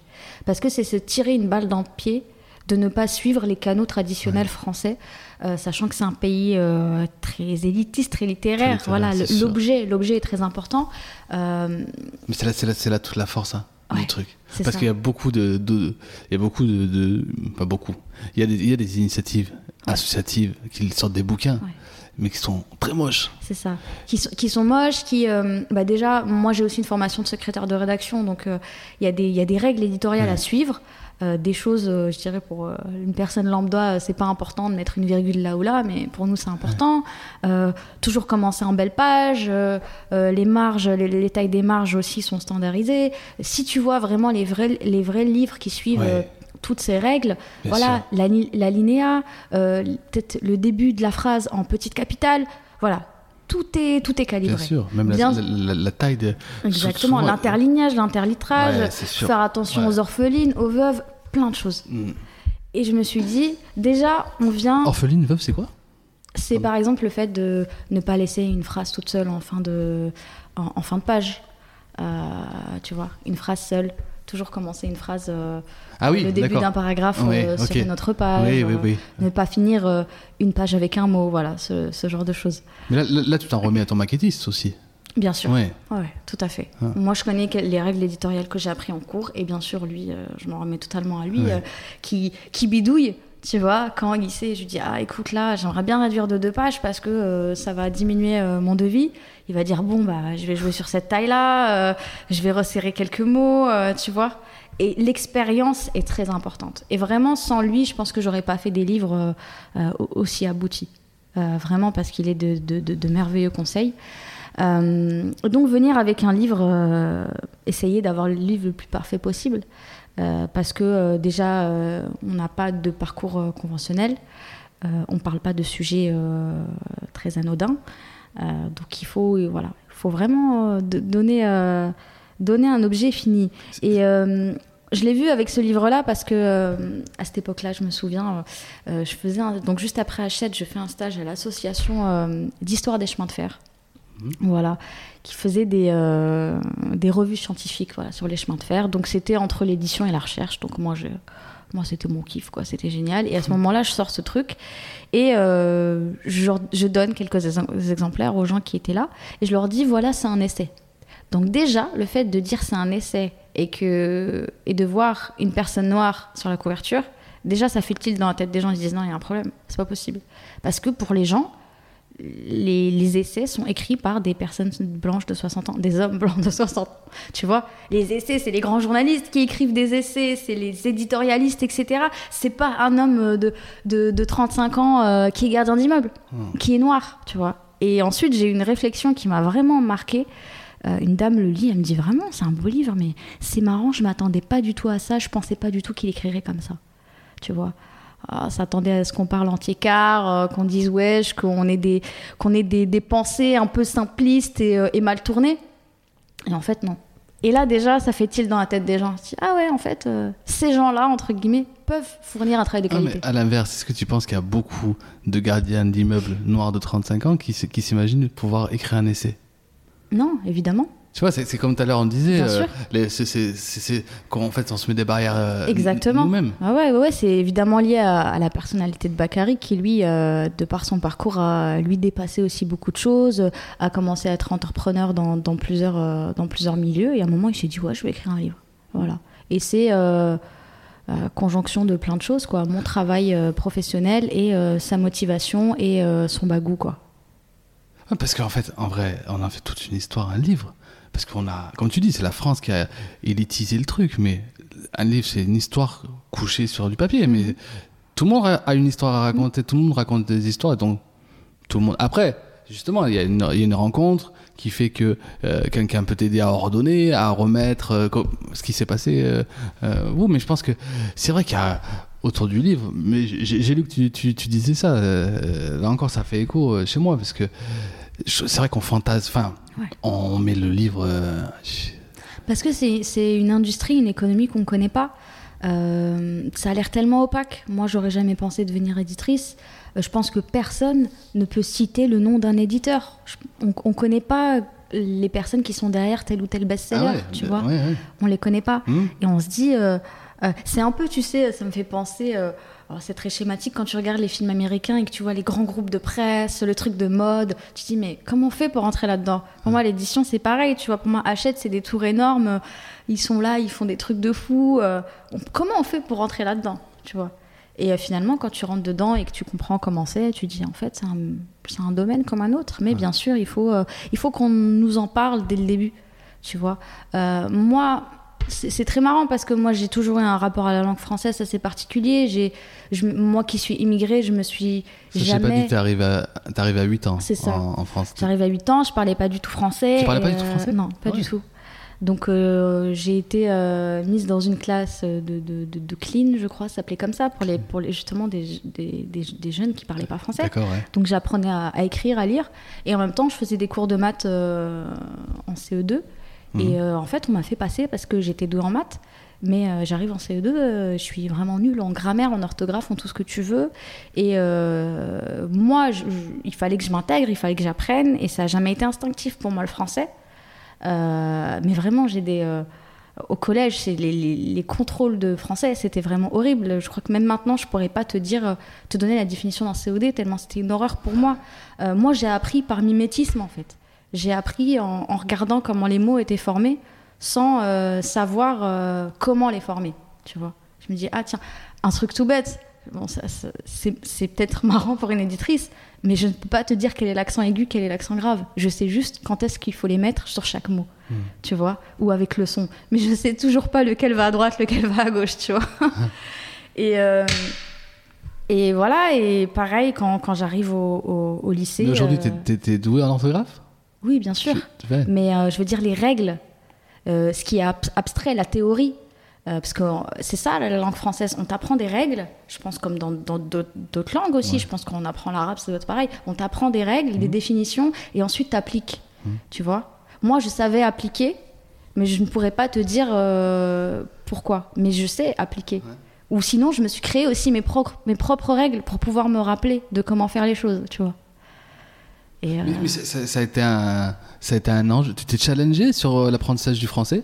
Parce que c'est se tirer une balle dans le pied de ne pas suivre les canaux traditionnels français, euh, sachant que c'est un pays euh, très élitiste, très littéraire. littéraire, voilà, l'objet, l'objet est très important. Mais c'est là, c'est là, c'est là toute la force, hein, Ouais, truc. Parce qu'il y a beaucoup de, de- il y a beaucoup de, de- pas beaucoup. Il y a des, il y a des initiatives associatives qui sortent des bouquins, Ouais. Mais qui sont très moches. C'est ça. Qui, sont- qui sont moches, qui. euh, bah déjà, moi j'ai aussi une formation de secrétaire de rédaction, donc euh, il y, a des- il y a des règles éditoriales Ouais. à suivre. euh, des choses, euh, je dirais, pour euh, une personne lambda, euh, c'est pas important de mettre une virgule là ou là, mais pour nous c'est important. Euh, toujours commencer en belle page, euh, euh, les marges, les, les tailles des marges aussi sont standardisées. Si tu vois vraiment les vrais, les vrais livres qui suivent Ouais. Toutes ces règles, Bien voilà, la, li- la linéa, euh, peut-être le début de la phrase en petite capitale, voilà, tout est, tout est calibré. Bien sûr, même la, Bien- la- la- la taille de. Exactement, l'interlignage, l'interlitrage, Ouais, faire attention Ouais. aux orphelines, aux veuves, plein de choses. Mm. Et je me suis dit, déjà, on vient. Orpheline, veuve, c'est quoi? C'est par exemple le fait de ne pas laisser une phrase toute seule en fin de, en, en fin de page. Euh, tu vois, une phrase seule. Toujours commencer une phrase, euh, Ah oui, le début d'un paragraphe Oui, euh, ok. sur une autre page. Oui, euh. Ne pas finir euh, une page avec un mot, voilà, ce, ce genre de choses. Mais là, là, tu t'en remets à ton maquettiste aussi. Bien sûr. Ouais. Ouais, tout à fait. Ah. Moi, je connais les règles éditoriales que j'ai appris en cours, et bien sûr, lui, je m'en remets totalement à lui, Ouais. qui, qui bidouille, tu vois, quand il sait, je lui dis, ah, écoute, là, j'aimerais bien réduire de deux pages parce que euh, ça va diminuer euh, mon devis. Il va dire, bon, bah, je vais jouer sur cette taille-là, euh, je vais resserrer quelques mots, tu vois. Et l'expérience est très importante. Et vraiment, sans lui, je pense que j'aurais pas fait des livres aussi aboutis. Vraiment parce qu'il est de, de- merveilleux conseils. Donc venir avec un livre, essayer d'avoir le livre le plus parfait possible, euh, parce que euh, déjà euh, on n'a pas de parcours conventionnel, on parle pas de sujets très anodins, donc il faut voilà, il faut vraiment donner donner un objet fini. Et je l'ai vu avec ce livre-là parce que à cette époque-là, je me souviens, je faisais un- donc juste après Hachette, je fais un stage à l'association d'histoire des chemins de fer. Voilà, qui faisait des, euh, des revues scientifiques voilà, sur les chemins de fer. Donc c'était entre l'édition et la recherche. Donc moi, je, moi c'était mon kiff, quoi. C'était génial. Et à ce moment-là, je sors ce truc et euh, je, je donne quelques ex- exemplaires aux gens qui étaient là et je leur dis voilà, c'est un essai. Donc déjà, le fait de dire c'est un essai et que et de voir une personne noire sur la couverture, déjà ça fait tilt dans la tête des gens. Ils se disent non, il y a un problème, c'est pas possible. Parce que pour les gens, les, les essais sont écrits par des personnes blanches de 60 ans, des hommes blancs de 60 ans. Tu vois, les essais, c'est les grands journalistes qui écrivent des essais, c'est les éditorialistes, etc. C'est pas un homme de, de, de 35 ans euh, qui est gardien d'immeuble, qui est noir, tu vois. Et ensuite, j'ai eu une réflexion qui m'a vraiment marquée. Euh, une dame le lit, elle me dit vraiment, c'est un beau livre, mais c'est marrant, je m'attendais pas du tout à ça, je pensais pas du tout qu'il écrirait comme ça. Tu vois s'attendait à ce qu'on parle anti-car, euh, qu'on dise wesh, qu'on ait, des, qu'on ait des, des pensées un peu simplistes et, euh, et mal tournées. Et en fait, non. Et là, déjà, ça fait tilt dans la tête des gens? Ah ouais, en fait, euh, ces gens-là, entre guillemets, peuvent fournir un travail de Ah, qualité. mais à l'inverse, est-ce que tu penses qu'il y a beaucoup de gardiens d'immeubles noirs de 35 ans qui, qui s'imaginent pouvoir écrire un essai? Non, évidemment. Tu vois, c'est comme tout à l'heure on disait, c'est- c'est qu'en fait on se met des barrières euh, Exactement. nous-mêmes. Ah ouais, ouais, ouais, c'est évidemment lié à, à la personnalité de Bakary qui, lui, euh, de par son parcours, a lui dépassé aussi beaucoup de choses, a commencé à être entrepreneur dans, dans plusieurs, euh, dans plusieurs milieux. Et à un moment, il s'est dit, ouais, je vais écrire un livre. Voilà. Et c'est euh, euh, conjonction de plein de choses, quoi. Mon travail euh, professionnel et euh, sa motivation et euh, son bagou, quoi. Ouais, Parce qu'en fait, en vrai, on a fait toute une histoire, un livre. Parce qu'on a, comme tu dis, c'est la France qui a élitisé le truc, mais un livre, c'est une histoire couchée sur du papier. Mais tout le monde a- une histoire à raconter, tout le monde raconte des histoires, donc tout le monde. Après, justement, il y, a une- il y a une rencontre qui fait que euh, quelqu'un peut t'aider à ordonner, à remettre euh, ce qui s'est passé. Euh, euh, vous, mais je pense que c'est vrai qu'il y a autour du livre, mais j'ai lu que tu, tu, tu disais ça. là encore, ça fait écho chez moi parce que c'est vrai qu'on fantasme. Enfin, Ouais. on met le livre. euh, Parce que c'est une industrie, une économie qu'on ne connaît pas. Euh, ça a l'air tellement opaque. Moi, j'aurais jamais pensé devenir éditrice. Euh, je pense que personne ne peut citer le nom d'un éditeur. Je- on ne connaît pas les personnes qui sont derrière tel ou tel best-seller, Ah ouais, tu vois. ouais, ouais. On les connaît pas. Hmm. Et on se dit, euh, c'est un peu, tu sais, ça me fait penser, c'est très schématique quand tu regardes les films américains et que tu vois les grands groupes de presse, le truc de mode, tu te dis, mais comment on fait pour entrer là-dedans? Pour moi, l'édition, c'est pareil, tu vois, pour moi, Hachette, c'est des tours énormes, ils sont là, ils font des trucs de fou. euh, on- comment on fait pour rentrer là-dedans, tu vois? Et euh, finalement, quand tu rentres dedans et que tu comprends comment c'est, tu dis en fait c'est un, domaine comme un autre. Mais bien sûr, il faut, euh, il faut qu'on nous en parle dès le début. Tu vois, moi, c'est très marrant parce que moi j'ai toujours eu un rapport à la langue française assez particulier. J'ai, moi qui suis immigrée, je me suis Ça, je sais pas jamais. dit, t'es arrivé à, arrivé à 8 ans C'est ça. En, en France. J'arrive à 8 ans, je parlais pas du tout français. Tu parlais pas du tout français Non, pas Ouais. du tout. Donc euh, j'ai été euh, mise dans une classe de, de, de, de clean, je crois, ça s'appelait comme ça, pour, les, pour les, justement des, des, des, des jeunes qui parlaient pas français. D'accord, ouais. Donc j'apprenais à, à écrire, à lire, et en même temps je faisais des cours de maths euh, en CE2. Mhm. Et euh, en fait on m'a fait passer parce que j'étais douée en maths. Mais euh, j'arrive en CE2, euh, je suis vraiment nulle en grammaire, en orthographe, en tout ce que tu veux. Et euh, moi, je- il fallait que je m'intègre, il fallait que j'apprenne, et ça n'a jamais été instinctif pour moi le français. Euh, mais vraiment, j'ai des. euh, au collège, c'est les, les- les contrôles de français, c'était vraiment horrible. Je crois que même maintenant, je pourrais pas te dire, te donner la définition d'un COD, tellement c'était une horreur pour moi. Euh, moi, j'ai appris par mimétisme, en fait. J'ai appris en, en regardant comment les mots étaient formés, sans euh, savoir euh, comment les former. Tu vois Je me dis, ah tiens, un truc tout bête. Bon, ça, ça- c'est c'est peut-être [LAUGHS] marrant pour une éditrice, mais je ne peux pas te dire quel est l'accent aigu, quel est l'accent grave. Je sais juste quand est-ce qu'il faut les mettre sur chaque mot, tu vois, ou avec le son. Mais je sais toujours pas lequel va à droite, lequel va à gauche, tu vois. [LAUGHS] et, euh, et voilà, et pareil, quand, quand j'arrive au, au- au lycée. Mais aujourd'hui, euh, t'es doué en orthographe? Oui, bien sûr. Mais euh, je veux dire, les règles, euh, ce qui est ab- abstrait, la théorie, euh, parce que c'est ça la langue française, on t'apprend des règles, je pense comme dans d'autres langues aussi, je pense qu'on apprend l'arabe, être pareil, on t'apprend des règles, des définitions, et ensuite t'appliques, tu vois. Moi, je savais appliquer, mais je ne pourrais pas te dire pourquoi, mais je sais appliquer. Ou sinon, je me suis créé aussi mes propres, mes propres règles pour pouvoir me rappeler de comment faire les choses, tu vois. Et, euh, Mais, mais ça, a été un, ça a été un ange. Tu t'es challengé sur euh, l'apprentissage du français?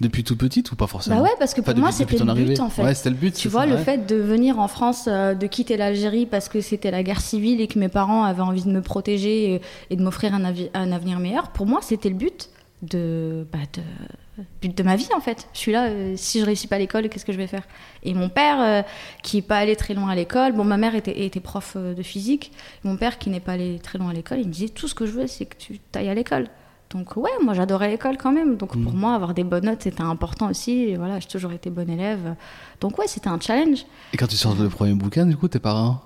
Depuis tout petite ou pas forcément? Bah ouais, parce que Enfin, pour moi, c'était le but, arrivée. en fait. Ouais, c'était le but. Tu vois, ça, le ouais. fait de venir en France, euh, de quitter l'Algérie parce que c'était la guerre civile et que mes parents avaient envie de me protéger et, et de m'offrir un avenir meilleur, pour moi, c'était le but de, bah, de, but de ma vie, en fait. Je suis là, euh, si je réussis pas à l'école, qu'est-ce que je vais faire? Et mon père, euh, qui est pas allé très loin à l'école, bon, ma mère était, était prof euh, de physique, mon père, qui n'est pas allé très loin à l'école, il me disait, tout ce que je veux, c'est que tu ailles à l'école. Donc ouais, moi j'adorais l'école quand même. Donc pour moi, avoir des bonnes notes, c'était important aussi. Et voilà, j'ai toujours été bonne élève. Donc ouais, c'était un challenge. Et quand tu sors le premier bouquin, du coup, tes parents,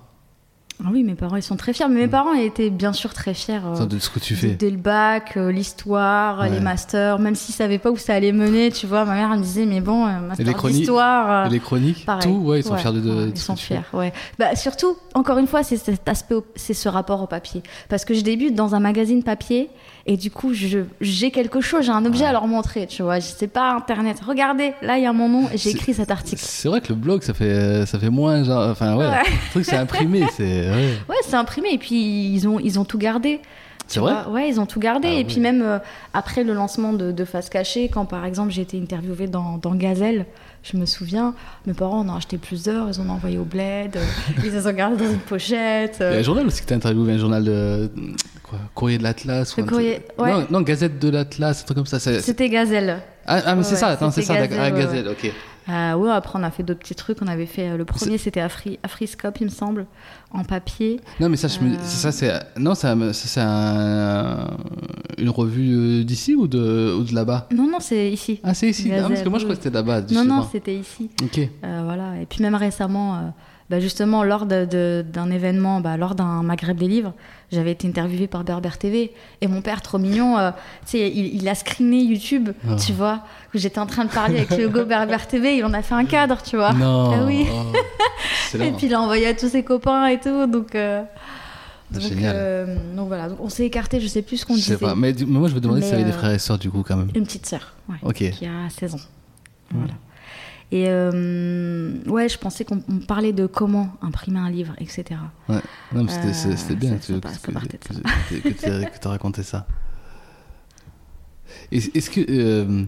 Ah oui, mes parents, ils sont très fiers. Mais mes parents étaient bien sûr très fiers. euh, de ce que tu dès- fais. Dès le bac, euh, l'histoire, Ouais. les masters, même s'ils savaient pas où ça allait mener, tu vois, ma mère elle me disait mais bon, euh, master les chroniques, d'histoire. euh, les chroniques, pareil. tout, ouais, ils sont Ouais, fiers de, de, ils sont fiers, ouais. Bah, surtout, encore une fois, c'est cet aspect, c'est ce rapport au papier. Parce que je débute dans un magazine papier et du coup, j'ai quelque chose, j'ai un objet à leur montrer, tu vois. Sais pas Internet. Regardez, là, il y a mon nom j'ai C'est- écrit cet article. C'est vrai que le blog, ça fait, ça fait moins genre. Enfin, ouais. Ouais. Le truc, c'est imprimé. [LAUGHS] C'est ouais. Ouais, c'est imprimé et puis ils ont, ils ont tout gardé. C'est Tu vrai vois, Ouais, ils ont tout gardé. Ah et puis même euh, après le lancement de, de Face Cachée, quand par exemple j'ai été interviewée dans, dans Gazelle, je me souviens, mes parents en ont acheté plusieurs, ils en ont envoyé au bled, euh, ils les ont gardés dans une pochette. Il y a euh. un journal aussi que t'as interviewé, un journal de. Quoi Courrier de l'Atlas Courrier- ouais. non, non, Gazette de l'Atlas, un truc comme ça. C'était Gazelle. Ah, ah, mais c'est ça, attends, c'est ça. Ah, Gazelle, Gazette, ok. Euh, ouais, après on a fait d'autres petits trucs. On avait fait euh, le premier, c'était Afri, Afriscope, il me semble, en papier. Non, mais ça, je Euh. c'est ça, c'est. Non, ça, ça, c'est un- une revue euh, d'ici ou de, ou de là-bas? Non, non, c'est ici. Ah, c'est ici. Ah, parce que Gazelle, moi, je crois que c'était là-bas. Non, justement. non, c'était ici. Ok. Euh, voilà. Et puis même récemment, euh, bah, justement, lors de- de- d'un événement, bah, lors d'un Maghreb des livres, j'avais été interviewée par Berber TV. Et mon père, trop mignon, euh, tu il, il a screené YouTube, Ah. tu vois, où j'étais en train de parler avec le logo Berber TV. Il en a fait un cadre, tu vois. Non. Ah oui. oh, Et puis il a envoyé à tous ses copains et tout. Donc, euh, donc, Génial. euh, donc voilà, donc, on s'est écarté, je sais plus ce qu'on Je disait. sais pas. Mais, moi, je me demandais si ça avait des euh, frères et sœurs, du coup, quand même. Une petite sœur, ouais, Ok. qui a 16 ans. Voilà. Et euh, ouais, je pensais qu'on on parlait de comment imprimer un livre, etc. Ouais. Non, mais c'était- Euh, c'était bien ça- que, ça tu as raconté ça. Est- Est-ce que. euh,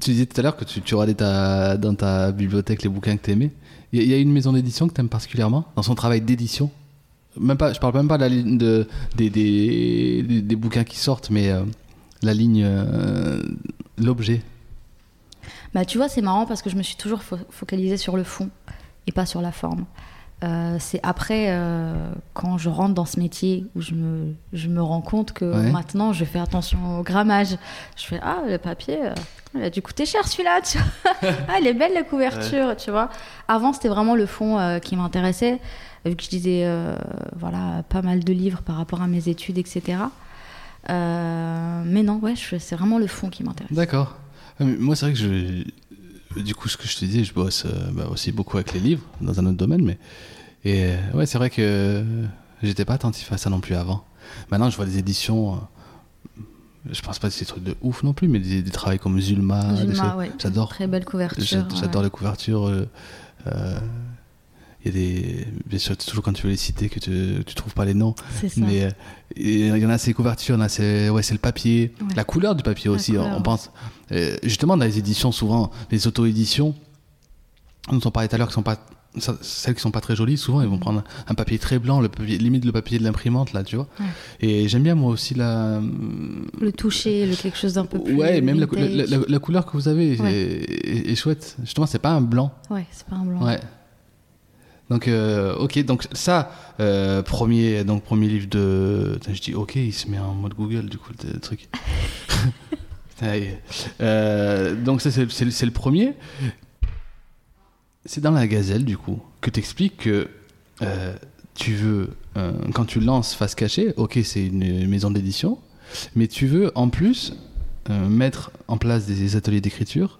tu disais tout à l'heure que tu, tu regardais ta, dans ta bibliothèque les bouquins que tu aimais. Il y, a- il y a une maison d'édition que tu aimes particulièrement dans son travail d'édition? Même pas, Je parle même pas de la ligne de, des, des, des, des bouquins qui sortent, mais la ligne. l'objet. Bah, tu vois, c'est marrant parce que je me suis toujours fo- focalisée sur le fond et pas sur la forme. Euh, c'est après, euh, quand je rentre dans ce métier, où je me, je me rends compte que Ouais. maintenant, je fais attention au grammage. Je fais, ah, le papier, euh, il a dû coûter cher celui-là. tu vois. [LAUGHS] ah, elle est belle la couverture, tu vois. Avant, c'était vraiment le fond euh, qui m'intéressait, vu que je lisais euh, voilà, pas mal de livres par rapport à mes études, etc. Mais non, ouais, c'est vraiment le fond qui m'intéresse. D'accord. Mais Moi, c'est vrai que je. Du coup, ce que je te disais, je bosse euh, bah, aussi beaucoup avec les livres, dans un autre domaine, mais. Et euh, ouais, c'est vrai que j'étais pas attentif à ça non plus avant. Maintenant, je vois des éditions. euh, je pense pas que c'est des trucs de ouf non plus, mais des, des travaux comme Zulma. ouais. J'adore. Très belle couverture. Ouais. J'adore les couvertures. euh, euh, Il y a des. Bien sûr, c'est toujours quand tu veux les citer que tu, tu trouves pas les noms. C'est ça. Mais euh, il y en a ces couvertures, il y en a ces- ouais, c'est le papier, Ouais. la couleur du papier La aussi. couleur, on pense euh, justement dans les éditions, souvent les auto-éditions, dont on parlait tout à l'heure, qui sont pas celles qui sont pas très jolies. Souvent, ils vont prendre un papier très blanc, le papier, limite le papier de l'imprimante là, tu vois. Ouais. Et j'aime bien moi aussi la. Le toucher, le quelque chose d'un peu plus. Ouais, même la, couleur que vous avez Ouais. est, est- est chouette. Justement, c'est pas un blanc. Ouais, c'est pas un blanc. Ouais. Donc, euh, ok, donc ça, euh, premier, donc premier livre de. Putain, je dis ok, il se met en mode Google du coup le truc. [LAUGHS] Euh, donc ça c'est le- premier. C'est dans la Gazelle du coup que t'expliques que tu veux quand tu lances Face Cachée, ok c'est une maison d'édition, mais tu veux en plus mettre en place des ateliers d'écriture,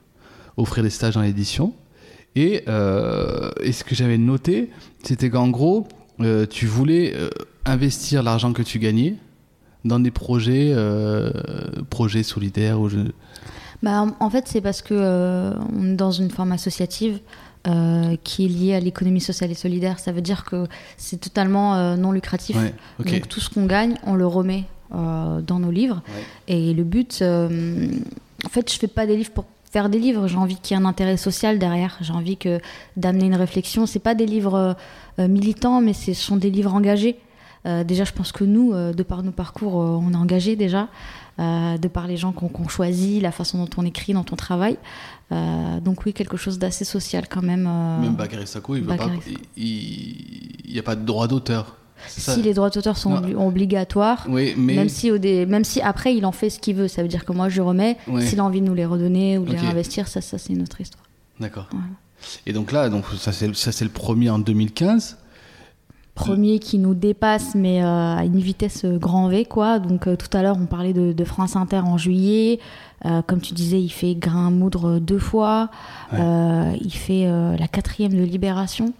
offrir des stages dans l'édition. Et, euh, et ce que j'avais noté, c'était qu'en gros, euh, tu voulais euh, investir l'argent que tu gagnais dans des projets, projets solidaires. Ou je... Bah, en- fait, c'est parce que euh, on est dans une forme associative euh, qui est liée à l'économie sociale et solidaire. Ça veut dire que c'est totalement euh, non lucratif. Ouais. Donc tout ce qu'on gagne, on le remet euh, dans nos livres. Ouais. Et le but, en fait, je fais pas des livres pour faire des livres. J'ai envie qu'il y ait un intérêt social derrière. J'ai envie que d'amener une réflexion. C'est pas des livres euh, militants, mais ce sont des livres engagés. Euh, déjà, je pense que nous, euh, de par nos parcours, on est engagés déjà, de par les gens qu'on choisit, la façon dont on écrit, dont on travaille. Donc oui, quelque chose d'assez social quand même. Même Bakary Sako, il n'y a pas de droit d'auteur. Si les droits d'auteur sont Non. obligatoires, Oui, mais Même si, au dé- même si après il en fait ce qu'il veut, ça veut dire que moi je remets. S'il a envie de nous les redonner ou de les réinvestir, ça, ça c'est une autre histoire. d'accord. Voilà. Et donc là, donc ça c'est le premier en 2015. Premier qui nous dépasse, mais euh, à une vitesse euh, grand V, quoi. Donc euh, tout à l'heure on parlait de, de France Inter en juillet. Euh, comme tu disais, il fait Grain moudre deux fois. Ouais. Il fait la quatrième de Libération,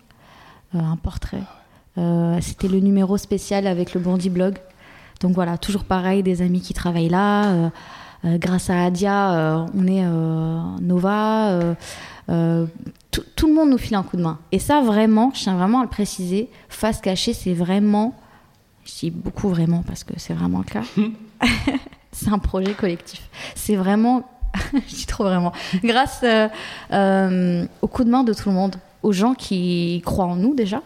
un portrait. Euh, C'était le numéro spécial avec le Bondi Blog. Donc voilà, toujours pareil, des amis qui travaillent là. Euh, euh, grâce à Adia, euh, on est euh, Nova. tout, le monde nous file un coup de main. Et ça, vraiment, je tiens vraiment à le préciser, face cachée, c'est vraiment, je dis beaucoup vraiment parce que c'est vraiment le cas, [LAUGHS] c'est un projet collectif. C'est vraiment, [LAUGHS] je dis trop vraiment, grâce au coup de main de tout le monde, aux gens qui croient en nous déjà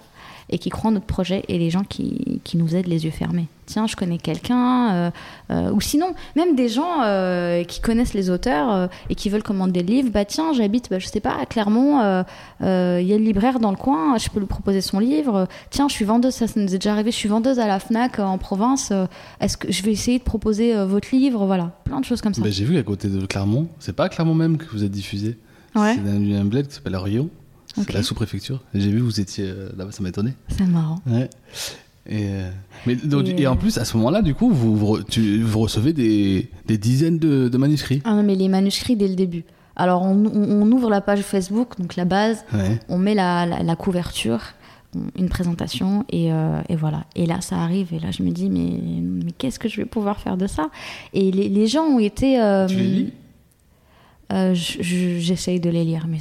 et qui croient en notre projet et les gens qui, qui nous aident les yeux fermés. Tiens, je connais quelqu'un, euh, euh, ou sinon, même des gens euh, qui connaissent les auteurs et qui veulent commander des livres. Bah tiens, j'habite, bah, je sais pas, à Clermont, il y a le libraire dans le coin, je peux lui proposer son livre. Tiens, je suis vendeuse, ça, ça nous est déjà arrivé, je suis vendeuse à la Fnac en province. Est-ce que je vais essayer de proposer votre livre? Voilà, plein de choses comme ça. Ben, j'ai vu à côté de Clermont, c'est pas à Clermont même que vous êtes diffusé. Ouais. C'est dans un bled qui s'appelle Rion. La sous-préfecture. J'ai vu vous étiez euh, là-bas, ça m'a étonné. C'est marrant. Ouais. Et, euh, mais, donc, Et, et en plus, à ce moment-là, du coup, vous, vous, re- tu- vous recevez des, des dizaines de, de manuscrits. Ah non, mais les manuscrits dès le début. Alors, on, on- on ouvre la page Facebook, donc la base, Ouais. on met la, la- la couverture, une présentation, et, euh, et voilà. Et là, ça arrive, et là, je me dis, mais, mais qu'est-ce que je vais pouvoir faire de ça? Et les, les gens ont été. euh, Tu les lis? Euh, je- je- J'essaye de les lire, mais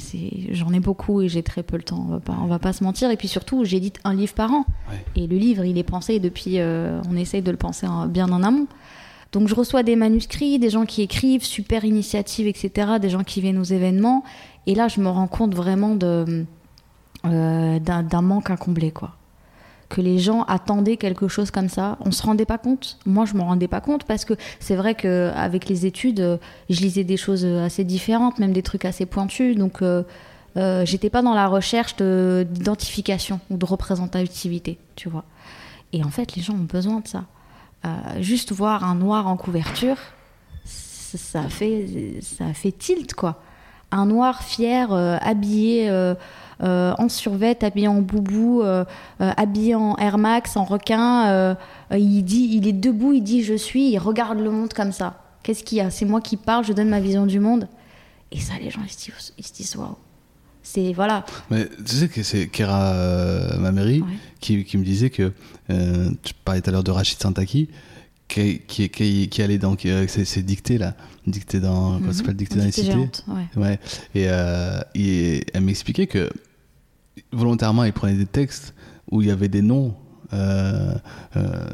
j'en ai beaucoup et j'ai très peu le temps, on va pas, on va pas se mentir. Et puis surtout, j'édite un livre par an. Ouais. Et le livre, il est pensé depuis. euh, on essaye de le penser en- bien en amont. Donc je reçois des manuscrits, des gens qui écrivent, super initiative, etc., des gens qui viennent aux événements. Et là, je me rends compte vraiment de, euh, d'un manque à combler, quoi. Que les gens attendaient quelque chose comme ça. On se rendait pas compte. Moi, je me rendais pas compte parce que c'est vrai qu'avec les études, euh, je lisais des choses assez différentes, même des trucs assez pointus. Donc, euh, euh, j'étais pas dans la recherche de- d'identification ou de représentativité, tu vois. Et en fait, les gens ont besoin de ça. Euh, juste voir un noir en couverture, ça, fait, ça fait tilt, quoi. Un noir fier, euh, habillé euh, euh, en survêt, habillé en boubou, euh, euh, habillé en Air Max, en requin. euh, euh, il dit, il est debout, il dit je suis, il regarde le monde comme ça. Qu'est-ce qu'il y a? C'est moi qui parle, je donne ma vision du monde. Et ça, les gens, ils se disent, ils se disent waouh. C'est voilà. Mais tu sais que c'est Kera euh, Mameri Ouais. qui, qui me disait que euh, tu parlais tout à l'heure de Rachid Santaki qui, qui, qui, qui allait donc avec ses, ses dictées là, dictées dans ça s'appelle? Dictées dans les cités. géante, ouais. Ouais. Et, euh, et elle m'expliquait que volontairement, il prenait des textes où il y avait des noms. euh, euh,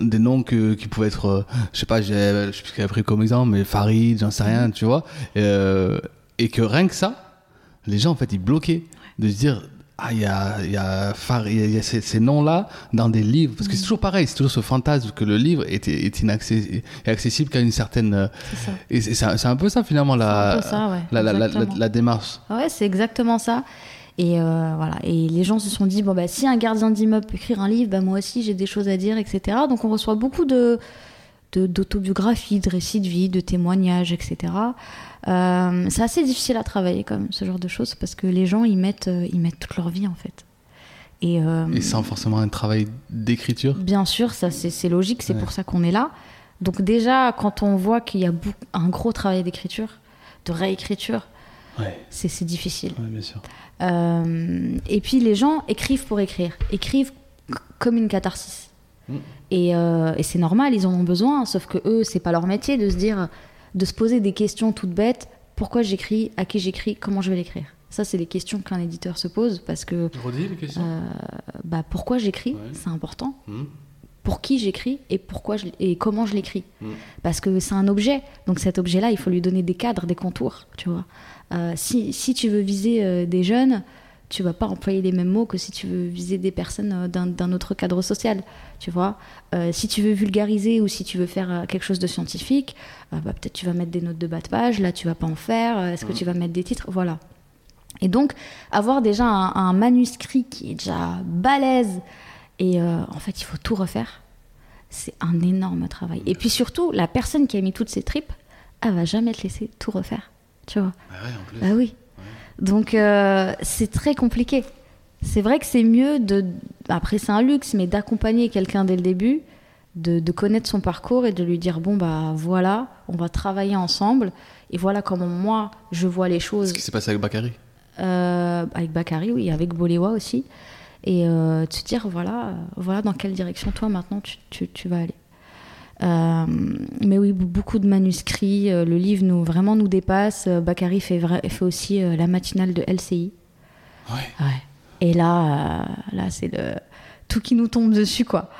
des noms que, qui pouvaient être, euh, je sais pas, je sais plus ce qu'elle a pris comme exemple, mais Farid, j'en sais rien, tu vois. Euh, et que rien que ça, les gens en fait ils bloquaient de se dire ah il y a, y a, y a- ces, ces noms-là dans des livres parce que c'est toujours pareil, c'est toujours ce fantasme que le livre est, est inaccessible, est accessible qu'à une certaine. euh, C'est ça. Et c'est c'est un, peu ça finalement la, ça, ouais, la, démarche. Ouais, c'est exactement ça. Et euh, voilà. Et les gens se sont dit bon bah si un gardien d'immeuble peut écrire un livre, bah moi aussi j'ai des choses à dire, etc. Donc on reçoit beaucoup de de- d'autobiographies, de, récits de vie, de témoignages, etc. Euh, c'est assez difficile à travailler comme ce genre de choses parce que les gens ils mettent ils mettent toute leur vie en fait. Et, euh, Et sans forcément un travail d'écriture? Bien sûr, ça c'est logique, c'est Ouais. pour ça qu'on est là. Donc déjà, quand on voit qu'il y a un gros travail d'écriture, de réécriture, Ouais, c'est difficile. ouais, bien sûr. Euh, et puis les gens écrivent pour écrire, écrivent comme une catharsis. Et, euh, et c'est normal, ils en ont besoin, sauf que eux, c'est pas leur métier de se dire, de se poser des questions toutes bêtes. Pourquoi j'écris À qui j'écris Comment je vais l'écrire? Ça, c'est les questions qu'un éditeur se pose parce que Redis les questions? euh, bah, pourquoi j'écris, Ouais. c'est important Hmm. pour qui j'écris et pourquoi je, et comment je l'écris? Mm. Parce que c'est un objet, donc cet objet-là, il faut lui donner des cadres, des contours, tu vois. Euh, si, si tu veux viser euh, des jeunes, tu vas pas employer les mêmes mots que si tu veux viser des personnes euh, d'un autre cadre social, tu vois. Euh, si tu veux vulgariser ou si tu veux faire euh, quelque chose de scientifique, euh, bah, peut-être tu vas mettre des notes de bas de page, là tu vas pas en faire, est-ce que tu vas mettre des titres Voilà. Et donc, avoir déjà un, un manuscrit qui est déjà balèze, et euh, en fait, il faut tout refaire, c'est un énorme travail. Et puis surtout, la personne qui a mis toutes ses tripes, elle va jamais te laisser tout refaire. Tu vois Ah ouais, en plus. Ah oui. Donc, euh, c'est très compliqué. C'est vrai que c'est mieux de. Après, c'est un luxe, mais d'accompagner quelqu'un dès le début, de, de connaître son parcours et de lui dire bon, bah voilà, on va travailler ensemble, et voilà comment moi je vois les choses. Ce qui s'est passé avec Bakary? Euh, avec Bakary, oui, avec Boléwa aussi. Et euh, de se dire, voilà, voilà dans quelle direction toi maintenant tu, tu- tu vas aller. Euh, mais oui, beaucoup de manuscrits. euh, le livre nous, vraiment nous dépasse. Euh, Bakary fait, fait aussi la matinale de LCI. Ouais. Ouais. Et là, là c'est le tout qui nous tombe dessus, quoi.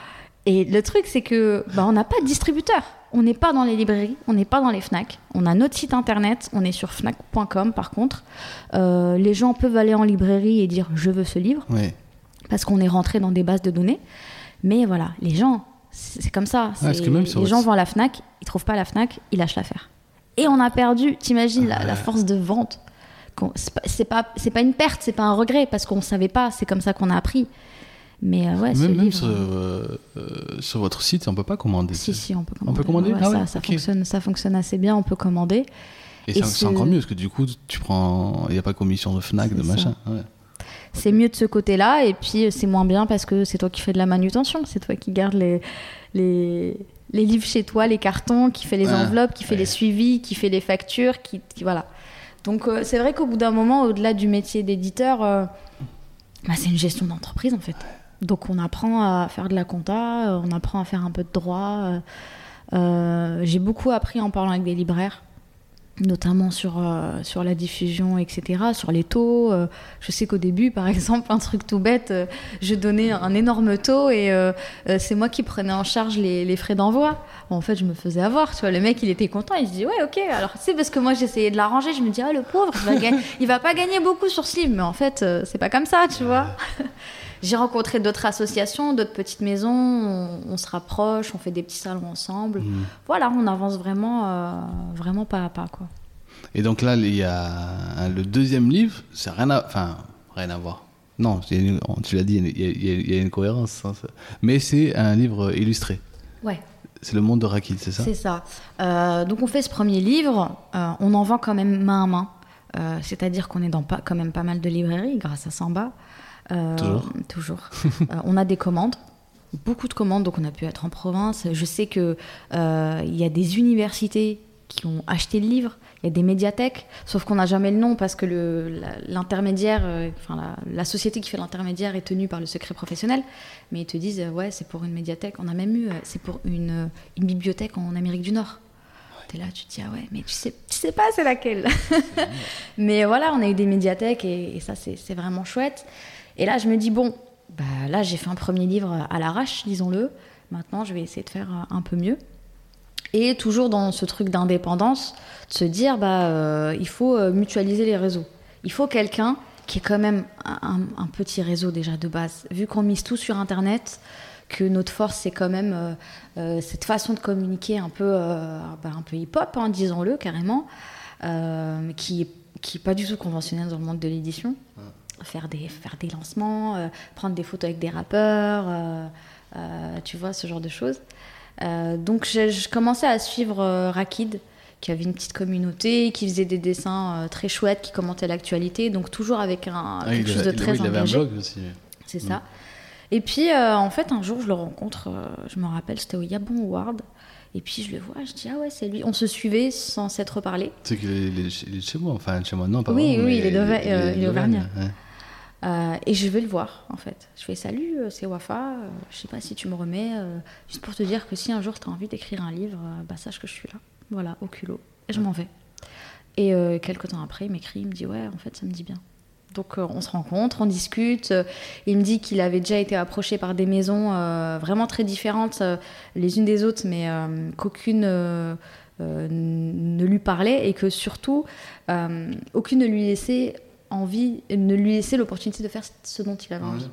Et le truc, c'est que bah, on n'a pas de distributeur. On n'est pas dans les librairies, on n'est pas dans les Fnac. On a notre site internet, on est sur fnac.com par contre. Euh, les gens peuvent aller en librairie et dire je veux ce livre Ouais. parce qu'on est rentré dans des bases de données. Mais voilà, les gens, c'est comme ça. que même les gens vont à la Fnac, ils trouvent pas la Fnac, ils lâchent l'affaire. Et on a perdu, t'imagines la, la force de vente. C'est pas, pas, une perte, c'est pas un regret parce qu'on savait pas, c'est comme ça qu'on a appris. Mais euh, ouais, Même, même livre, sur, euh, euh, sur votre site, on peut pas commander. si, si, on peut commander. On peut commander Ouais, Ah ça, ouais, ça ok. fonctionne, ça fonctionne assez bien, on peut commander. Et, Et c'est ce- c'est encore mieux parce que du coup, tu prends. Il n'y a pas de commission de Fnac, de ça. machin. Ouais. C'est mieux de ce côté-là, et puis euh, c'est moins bien parce que c'est toi qui fais de la manutention, c'est toi qui gardes les, les, les livres chez toi, les cartons, qui fait les Ah, enveloppes, qui fait ouais. les suivis, qui fait les factures, qui, qui- voilà. Donc euh, c'est vrai qu'au bout d'un moment, au-delà du métier d'éditeur, euh, bah, c'est une gestion d'entreprise en fait. Donc on apprend à faire de la compta, on apprend à faire un peu de droit. euh, J'ai beaucoup appris en parlant avec des libraires notamment sur, euh, sur la diffusion, etc., sur les taux. Euh, je sais qu'au début, par [LAUGHS] exemple, un truc tout bête, euh, je donnais un énorme taux et c'est moi qui prenais en charge les, les frais d'envoi. Bon, en fait, je me faisais avoir. Tu vois, le mec, il était content. Il se dit, ouais, ok. Alors, c'est parce que moi, j'essayais de l'arranger. Je me dis, ah, le pauvre, il va, [LAUGHS] il va pas gagner beaucoup sur ce. Mais en fait, c'est pas comme ça, tu vois. J'ai rencontré d'autres associations, d'autres petites maisons. On, on se rapproche, on fait des petits salons ensemble. Mhm. Voilà, on avance vraiment, euh, vraiment pas à pas, quoi. Et donc là, il y a le deuxième livre, c'est rien à, enfin, rien à voir. Non, une- tu l'as dit, il y a, il y une cohérence. hein, mais c'est un livre illustré. Ouais. C'est le monde de Rakil, c'est ça? C'est ça. Euh, donc on fait ce premier livre, euh, on en vend quand même main à main. Euh, C'est-à-dire qu'on est dans pas, quand même pas mal de librairies grâce à Samba. Euh, Toujours Toujours. [LAUGHS] Euh, on a des commandes, beaucoup de commandes, donc on a pu être en province. Je sais qu'il il y a des universités qui ont acheté le livre, il y a des médiathèques, sauf qu'on n'a jamais le nom parce que la- l'intermédiaire, euh, enfin la, la société qui fait l'intermédiaire est tenue par le secret professionnel, mais ils te disent euh, ouais c'est pour une médiathèque. On a même eu, euh, c'est pour une, euh, une bibliothèque en Amérique du Nord. T'es là, tu te dis ah ouais, mais tu sais, tu sais pas c'est laquelle. [LAUGHS] mais voilà, on a eu des médiathèques et, et ça c'est vraiment chouette. Et là je me dis bon, bah là j'ai fait un premier livre à l'arrache, disons-le. Maintenant je vais essayer de faire euh, un peu mieux. Et toujours dans ce truc d'indépendance, de se dire bah euh, il faut euh, mutualiser les réseaux. Il faut quelqu'un qui est quand même un, un- petit réseau déjà de base. Vu qu'on mise tout sur Internet, que notre force c'est quand même cette façon de communiquer un peu, bah, un peu hip-hop, hein, disons-le carrément, qui est qui est pas du tout conventionnelle dans le monde de l'édition. Faire des, faire des lancements, euh, prendre des photos avec des rappeurs, euh, euh, tu vois, ce genre de choses. Donc je, commençais à suivre Rakid, qui avait une petite communauté, qui faisait des dessins très chouettes, qui commentait l'actualité, donc toujours avec un, Ah, quelque il, chose de très il avait un engagé. blog aussi. C'est ça. Et puis, en fait, un jour, je le rencontre, je me rappelle, c'était au Yabon Award. Et puis, je le vois, je dis, ah ouais, c'est lui. On se suivait sans s'être parlé. Tu sais qu'il est, il est chez- il moi, enfin chez moi, non, pas Oui, vraiment, oui, il est il est ouais. Euh, et je vais le voir, en fait. Je fais, salut, euh, c'est Wafa. euh, je sais pas si tu me remets. euh, juste pour te dire que si un jour tu as envie d'écrire un livre, bah, sache que je suis là. Voilà, au culot. Et je m'en vais. Et quelques temps après, il m'écrit, il me dit, ouais, en fait, ça me dit bien. Donc on se rencontre, on discute. il me dit qu'il avait déjà été approché par des maisons vraiment très différentes les unes des autres, mais qu'aucune ne lui parlait et que surtout aucune ne lui laissait envie, ne lui laissait l'opportunité de faire ce dont il avait envie.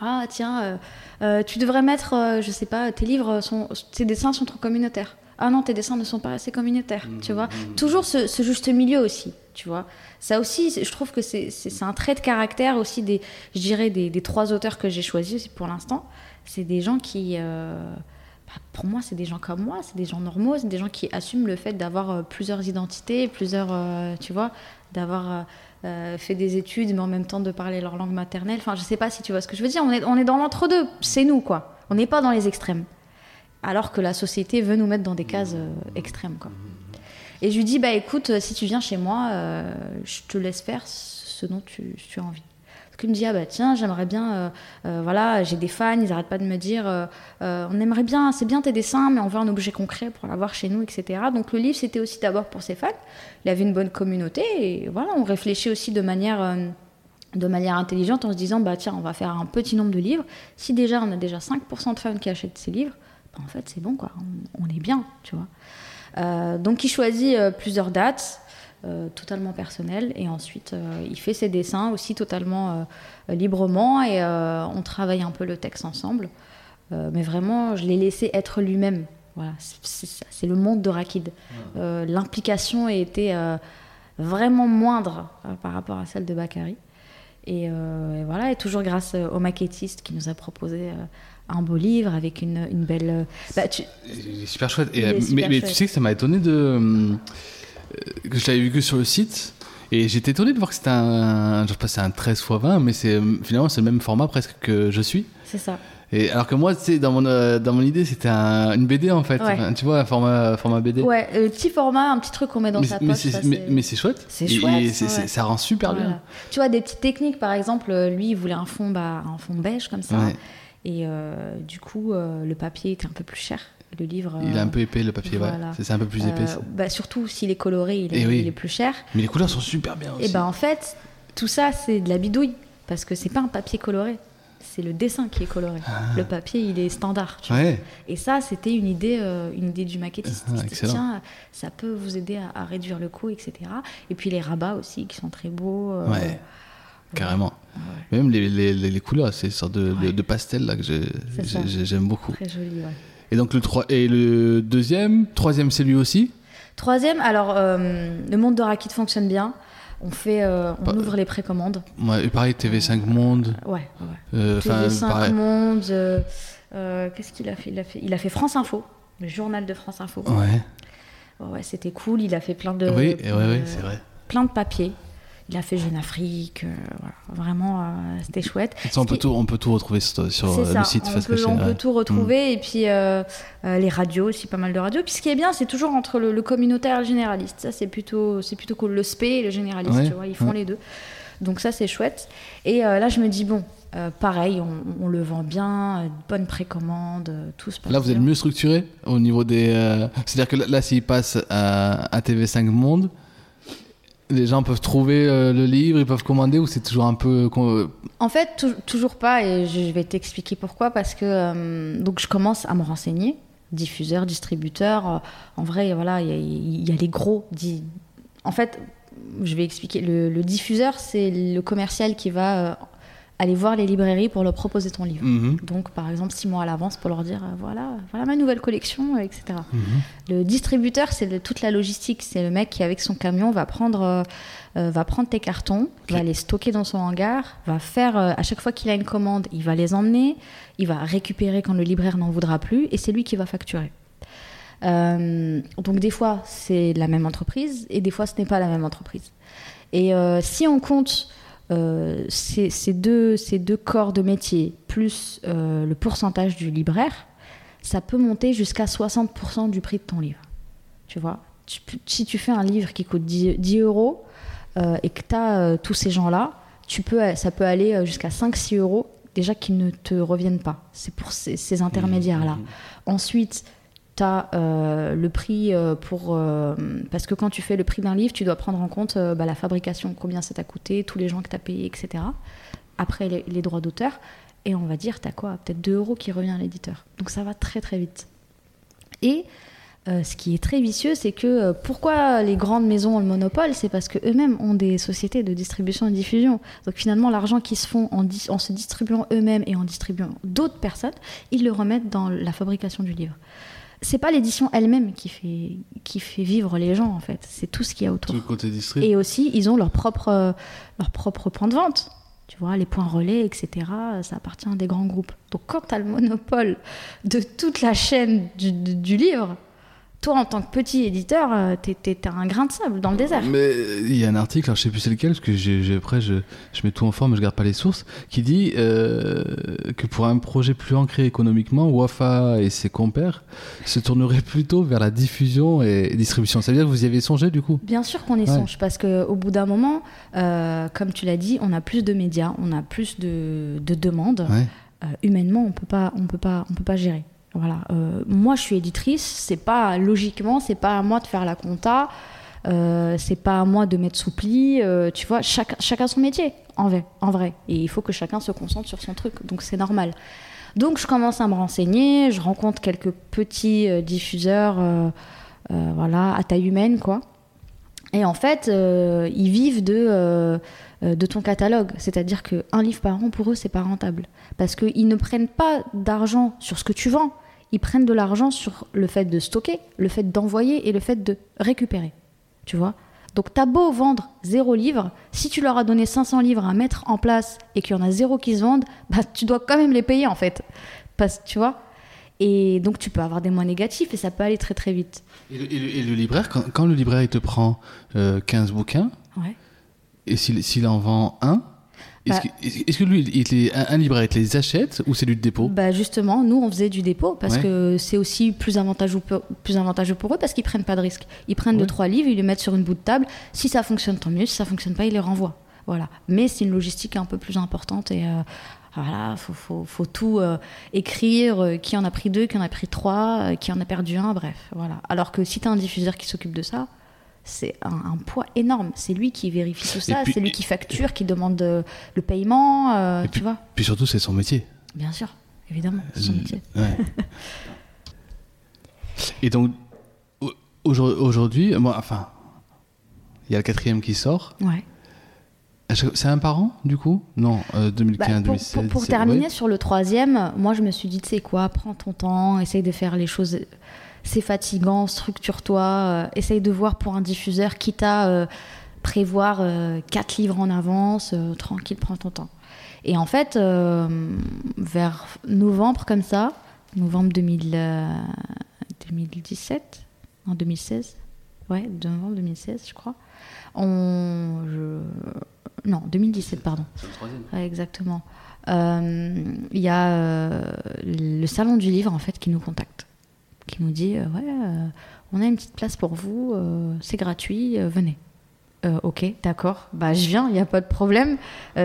Ah tiens, euh, euh, tu devrais mettre, euh, je sais pas, tes livres, sont, tes dessins sont trop communautaires. Ah non, tes dessins ne sont pas assez communautaires, tu vois. Toujours ce, ce juste milieu aussi, tu vois. Ça aussi, je trouve que c'est- un trait de caractère aussi des, je dirais, des, des trois auteurs que j'ai choisis pour l'instant. C'est des gens qui, euh, bah, pour moi, c'est des gens comme moi, c'est des gens normaux, c'est des gens qui assument le fait d'avoir plusieurs identités, plusieurs, euh, tu vois, d'avoir euh, fait des études, mais en même temps de parler leur langue maternelle. Enfin, je sais pas si tu vois ce que je veux dire. On est, on est dans l'entre-deux, c'est nous, quoi. On n'est pas dans les extrêmes. Alors que la société veut nous mettre dans des cases euh, extrêmes, quoi. Et je lui dis, bah écoute, euh, si tu viens chez moi, je te laisse faire ce dont tu, tu as envie. Qu'il me dit, ah bah tiens, j'aimerais bien, euh, euh, voilà, j'ai des fans, ils arrêtent pas de me dire, euh, on aimerait bien, c'est bien tes dessins, mais on veut un objet concret pour l'avoir chez nous, etc. Donc le livre, c'était aussi d'abord pour ses fans. Il avait une bonne communauté, et voilà, on réfléchit aussi de manière... de manière intelligente en se disant bah tiens on va faire un petit nombre de livres si déjà on a déjà 5% de fans qui achètent ces livres bah, en fait c'est bon quoi on, est bien tu vois donc il choisit plusieurs dates euh, totalement personnelles et ensuite euh, il fait ses dessins aussi totalement euh, librement. Et on travaille un peu le texte ensemble. Mais vraiment je l'ai laissé être lui-même. Voilà c'est- le monde de Rakid. L'implication a été euh, vraiment moindre par rapport à celle de Bakary. Et, et voilà, et toujours grâce au maquettiste qui nous a proposé un beau livre avec une, une belle. bah, tu- Il est super chouette. Et, Il est super mais, tu sais que ça m'a étonné de. Euh, que je l'avais vu que sur le site. Et j'étais étonné de voir que c'était un. Je sais pas, c'est un 13 x 20, mais c'est finalement c'est le même format presque que je suis. C'est ça. Et alors que moi, tu dans mon, euh, dans mon idée, c'était un- une BD en fait. Ouais. Enfin, tu vois, un format, format BD. Ouais, le petit format, un petit truc qu'on met dans mais sa mais poche. mais, c'est- mais c'est chouette. C'est Et- chouette, et ouais. c'est- ça rend super Voilà. bien. Tu vois, des petites techniques, par exemple, euh, lui, il voulait un fond, bah, un fond beige comme ça. Ouais. Et euh, du coup, euh, le papier était un peu plus cher. Le livre. Il est euh, un peu épais le papier, voilà. C'est c'est un peu plus épais. euh, ça. bah, surtout s'il est coloré, il est, Eh oui. il est plus cher. Mais les couleurs sont super bien aussi. Et ben en fait, tout ça, c'est de la bidouille. Parce que c'est pas un papier coloré. C'est le dessin qui est coloré. Le papier, il est standard. tu vois. Ah. Ouais. Et ça, c'était une idée, euh, une idée du maquettiste. Ah. Tiens, ça peut vous aider à, à réduire le coût, etc. Et puis les rabats aussi, qui sont très beaux. euh, Ouais. Carrément. Même les, les, les, couleurs, c'est une sorte de, de, de pastel là que j'aime beaucoup. Très joli, ouais. Et donc le 3 et le deuxième, troisième c'est lui aussi? Troisième, alors, euh, le monde de Rakit fonctionne bien. On fait, euh, on ouvre les précommandes. Ouais, et pareil TV5 Monde. Ouais, ouais. euh, Enfin, TV5 pareil. Monde. Qu'est-ce qu'il a fait? Il, a fait il a fait France Info, le journal de France Info. Ouais. Ouais, c'était cool. Il a fait plein de, oui, ouais, ouais, c'est vrai. plein de papiers. Il a fait Jeune Afrique. euh, voilà. Vraiment, euh, c'était chouette. Ça, on, peut tout, on peut tout retrouver sur, euh, ça, le site on, peut, on peut tout retrouver. Et puis les radios aussi, pas mal de radios. Puis ce qui est bien, c'est toujours entre le, le communautaire et le généraliste. Ça, c'est plutôt, c'est plutôt cool. Le spé et le généraliste, Ouais, tu vois, ils font ouais. les deux. Donc ça, c'est chouette. Et euh, là, je me dis, bon, euh, pareil, on, on le vend bien, euh, bonne précommande, tout se passe Là, vous êtes mieux structuré au niveau des. C'est-à-dire que là, là, s'il passe à, à TV5 Monde, les gens peuvent trouver euh, le livre, ils peuvent commander ou c'est toujours un peu. con- En fait, tou- toujours pas, et je vais t'expliquer pourquoi, parce que euh, donc je commence à me renseigner, diffuseur, distributeur. euh, en vrai, voilà, il y, y a les gros. En fait, je vais expliquer. Le, diffuseur, c'est le commercial qui va euh, aller voir les librairies pour leur proposer ton livre. Mhm. Donc, par exemple, six mois à l'avance pour leur dire euh, voilà, voilà ma nouvelle collection, etc. Mhm. Le distributeur, c'est toute la logistique. C'est le mec qui, avec son camion, va prendre, euh, euh, va prendre tes cartons, va les stocker dans son hangar, va faire, euh, à chaque fois qu'il a une commande, il va les emmener, il va récupérer quand le libraire n'en voudra plus, et c'est lui qui va facturer. Euh, donc, des fois, c'est la même entreprise, et des fois, ce n'est pas la même entreprise. Et si on compte euh, ces, ces deux, ces deux corps de métier, plus euh, le pourcentage du libraire, ça peut monter jusqu'à 60% du prix de ton livre. Tu vois? Tu Si tu fais un livre qui coûte 10, 10 euros euh, et que tu as tous ces gens-là, tu peux, ça peut aller jusqu'à 5-6 euros déjà qui ne te reviennent pas. C'est pour ces, ces intermédiaires-là. Ensuite, as le prix euh, pour... euh, parce que quand tu fais le prix d'un livre, tu dois prendre en compte euh, bah, la fabrication, combien ça t'a coûté, tous les gens que tu as payés, etc. Après, les, droits d'auteur. Et on va dire, tu as quoi? Peut-être 2 euros qui revient à l'éditeur. Donc ça va très très vite. Et euh, ce qui est très vicieux, c'est que euh, pourquoi les grandes maisons ont le monopole? C'est parce qu'eux-mêmes ont des sociétés de distribution et diffusion. Donc finalement, l'argent qu'ils se font en, en se distribuant eux-mêmes et en distribuant d'autres personnes, ils le remettent dans la fabrication du livre. C'est pas l'édition elle-même qui fait, qui fait vivre les gens, en fait. C'est tout ce qu'il y a autour. Tout le côté district. Et aussi, ils ont leur propre, euh, leur propre point de vente. Tu vois, les points relais, etc., ça appartient à des grands groupes. Donc, quand tu as le monopole de toute la chaîne du, du- du livre, toi, en tant que petit éditeur, euh, t'es- un grain de sable dans le désert. Mais il y a un article, alors je sais plus c'est lequel, parce que j'ai- après je, je mets tout en forme, je garde pas les sources, qui dit euh, que pour un projet plus ancré économiquement, Wafa et ses compères se tourneraient plutôt vers la diffusion et distribution. Ça veut dire que vous y avez songé du coup? Bien sûr qu'on y Ouais. songe, parce qu'au bout d'un moment, euh, comme tu l'as dit, on a plus de médias, on a plus de, de demandes. Ouais. Euh, humainement, on peut pas, on peut pas, on peut pas gérer. Voilà. Euh, moi, je suis éditrice. C'est pas logiquement, c'est pas à moi de faire la compta. Euh, c'est pas à moi de mettre sous pli. euh, tu vois, chacun, chacun son métier, en vrai, en vrai. Et il faut que chacun se concentre sur son truc. Donc c'est normal. Donc je commence à me renseigner. Je rencontre quelques petits euh, diffuseurs, euh, voilà, à taille humaine, quoi. Et en fait, ils vivent de, de ton catalogue. C'est-à-dire qu'un livre par an, pour eux, c'est pas rentable. Parce qu'ils ne prennent pas d'argent sur ce que tu vends. Ils prennent de l'argent sur le fait de stocker, le fait d'envoyer et le fait de récupérer. Tu vois? Donc, t'as beau vendre zéro livre, si tu leur as donné 500 livres à mettre en place et qu'il y en a zéro qui se vendent, bah, tu dois quand même les payer, en fait. Parce, tu vois? Et donc, tu peux avoir des mois négatifs et ça peut aller très, très vite. Et le, et le- et le libraire, quand, quand le libraire il te prend euh, 15 bouquins, Ouais. et s'il, s'il en vend un, est-ce, Bah. que, est-ce- que lui, il un, un libraire, il les achète ou c'est du dépôt? Bah justement, nous on faisait du dépôt parce Ouais. que c'est aussi plus avantageux, pour, plus avantageux pour eux parce qu'ils prennent pas de risques. Ils prennent Ouais. deux trois livres, ils les mettent sur une bout de table. Si ça fonctionne, tant mieux. Si ça fonctionne pas, ils les renvoient. Voilà. Mais c'est une logistique un peu plus importante et euh, voilà, faut, faut, faut tout euh, écrire. euh, qui en a pris deux, qui en a pris trois, euh, qui en a perdu un, bref, voilà. Alors que si tu as un diffuseur qui s'occupe de ça. C'est un, un poids énorme. C'est lui qui vérifie tout ça, puis- c'est lui qui facture, qui demande euh, le paiement, euh, Et tu vois. Puis surtout, c'est son métier. Bien sûr, évidemment, c'est son Euh, métier. Ouais. Et donc, au- aujourd- aujourd'hui, moi, enfin, il y a le quatrième qui sort. Ouais. C'est un par an, du coup? Non, euh, 2015, Bah, pour, 2016. pour- pour 17, terminer ouais. sur le troisième, moi je me suis dit, tu sais quoi, prends ton temps, essaye de faire les choses. C'est fatigant, structure-toi, euh, essaye de voir pour un diffuseur, quitte à euh, prévoir euh, quatre livres en avance, tranquille, prends ton temps. Et en fait, vers novembre comme ça, novembre 2000, euh, 2017, en 2016, ouais, novembre 2016, je crois, on, je- non, 2017, pardon. Ouais, exactement. Euh, Il y a euh, le salon du livre en fait qui nous contacte, qui nous dit euh, ouais, euh, on a une petite place pour vous, euh, c'est gratuit, venez. Ok, d'accord, bah je viens, il n'y a pas de problème.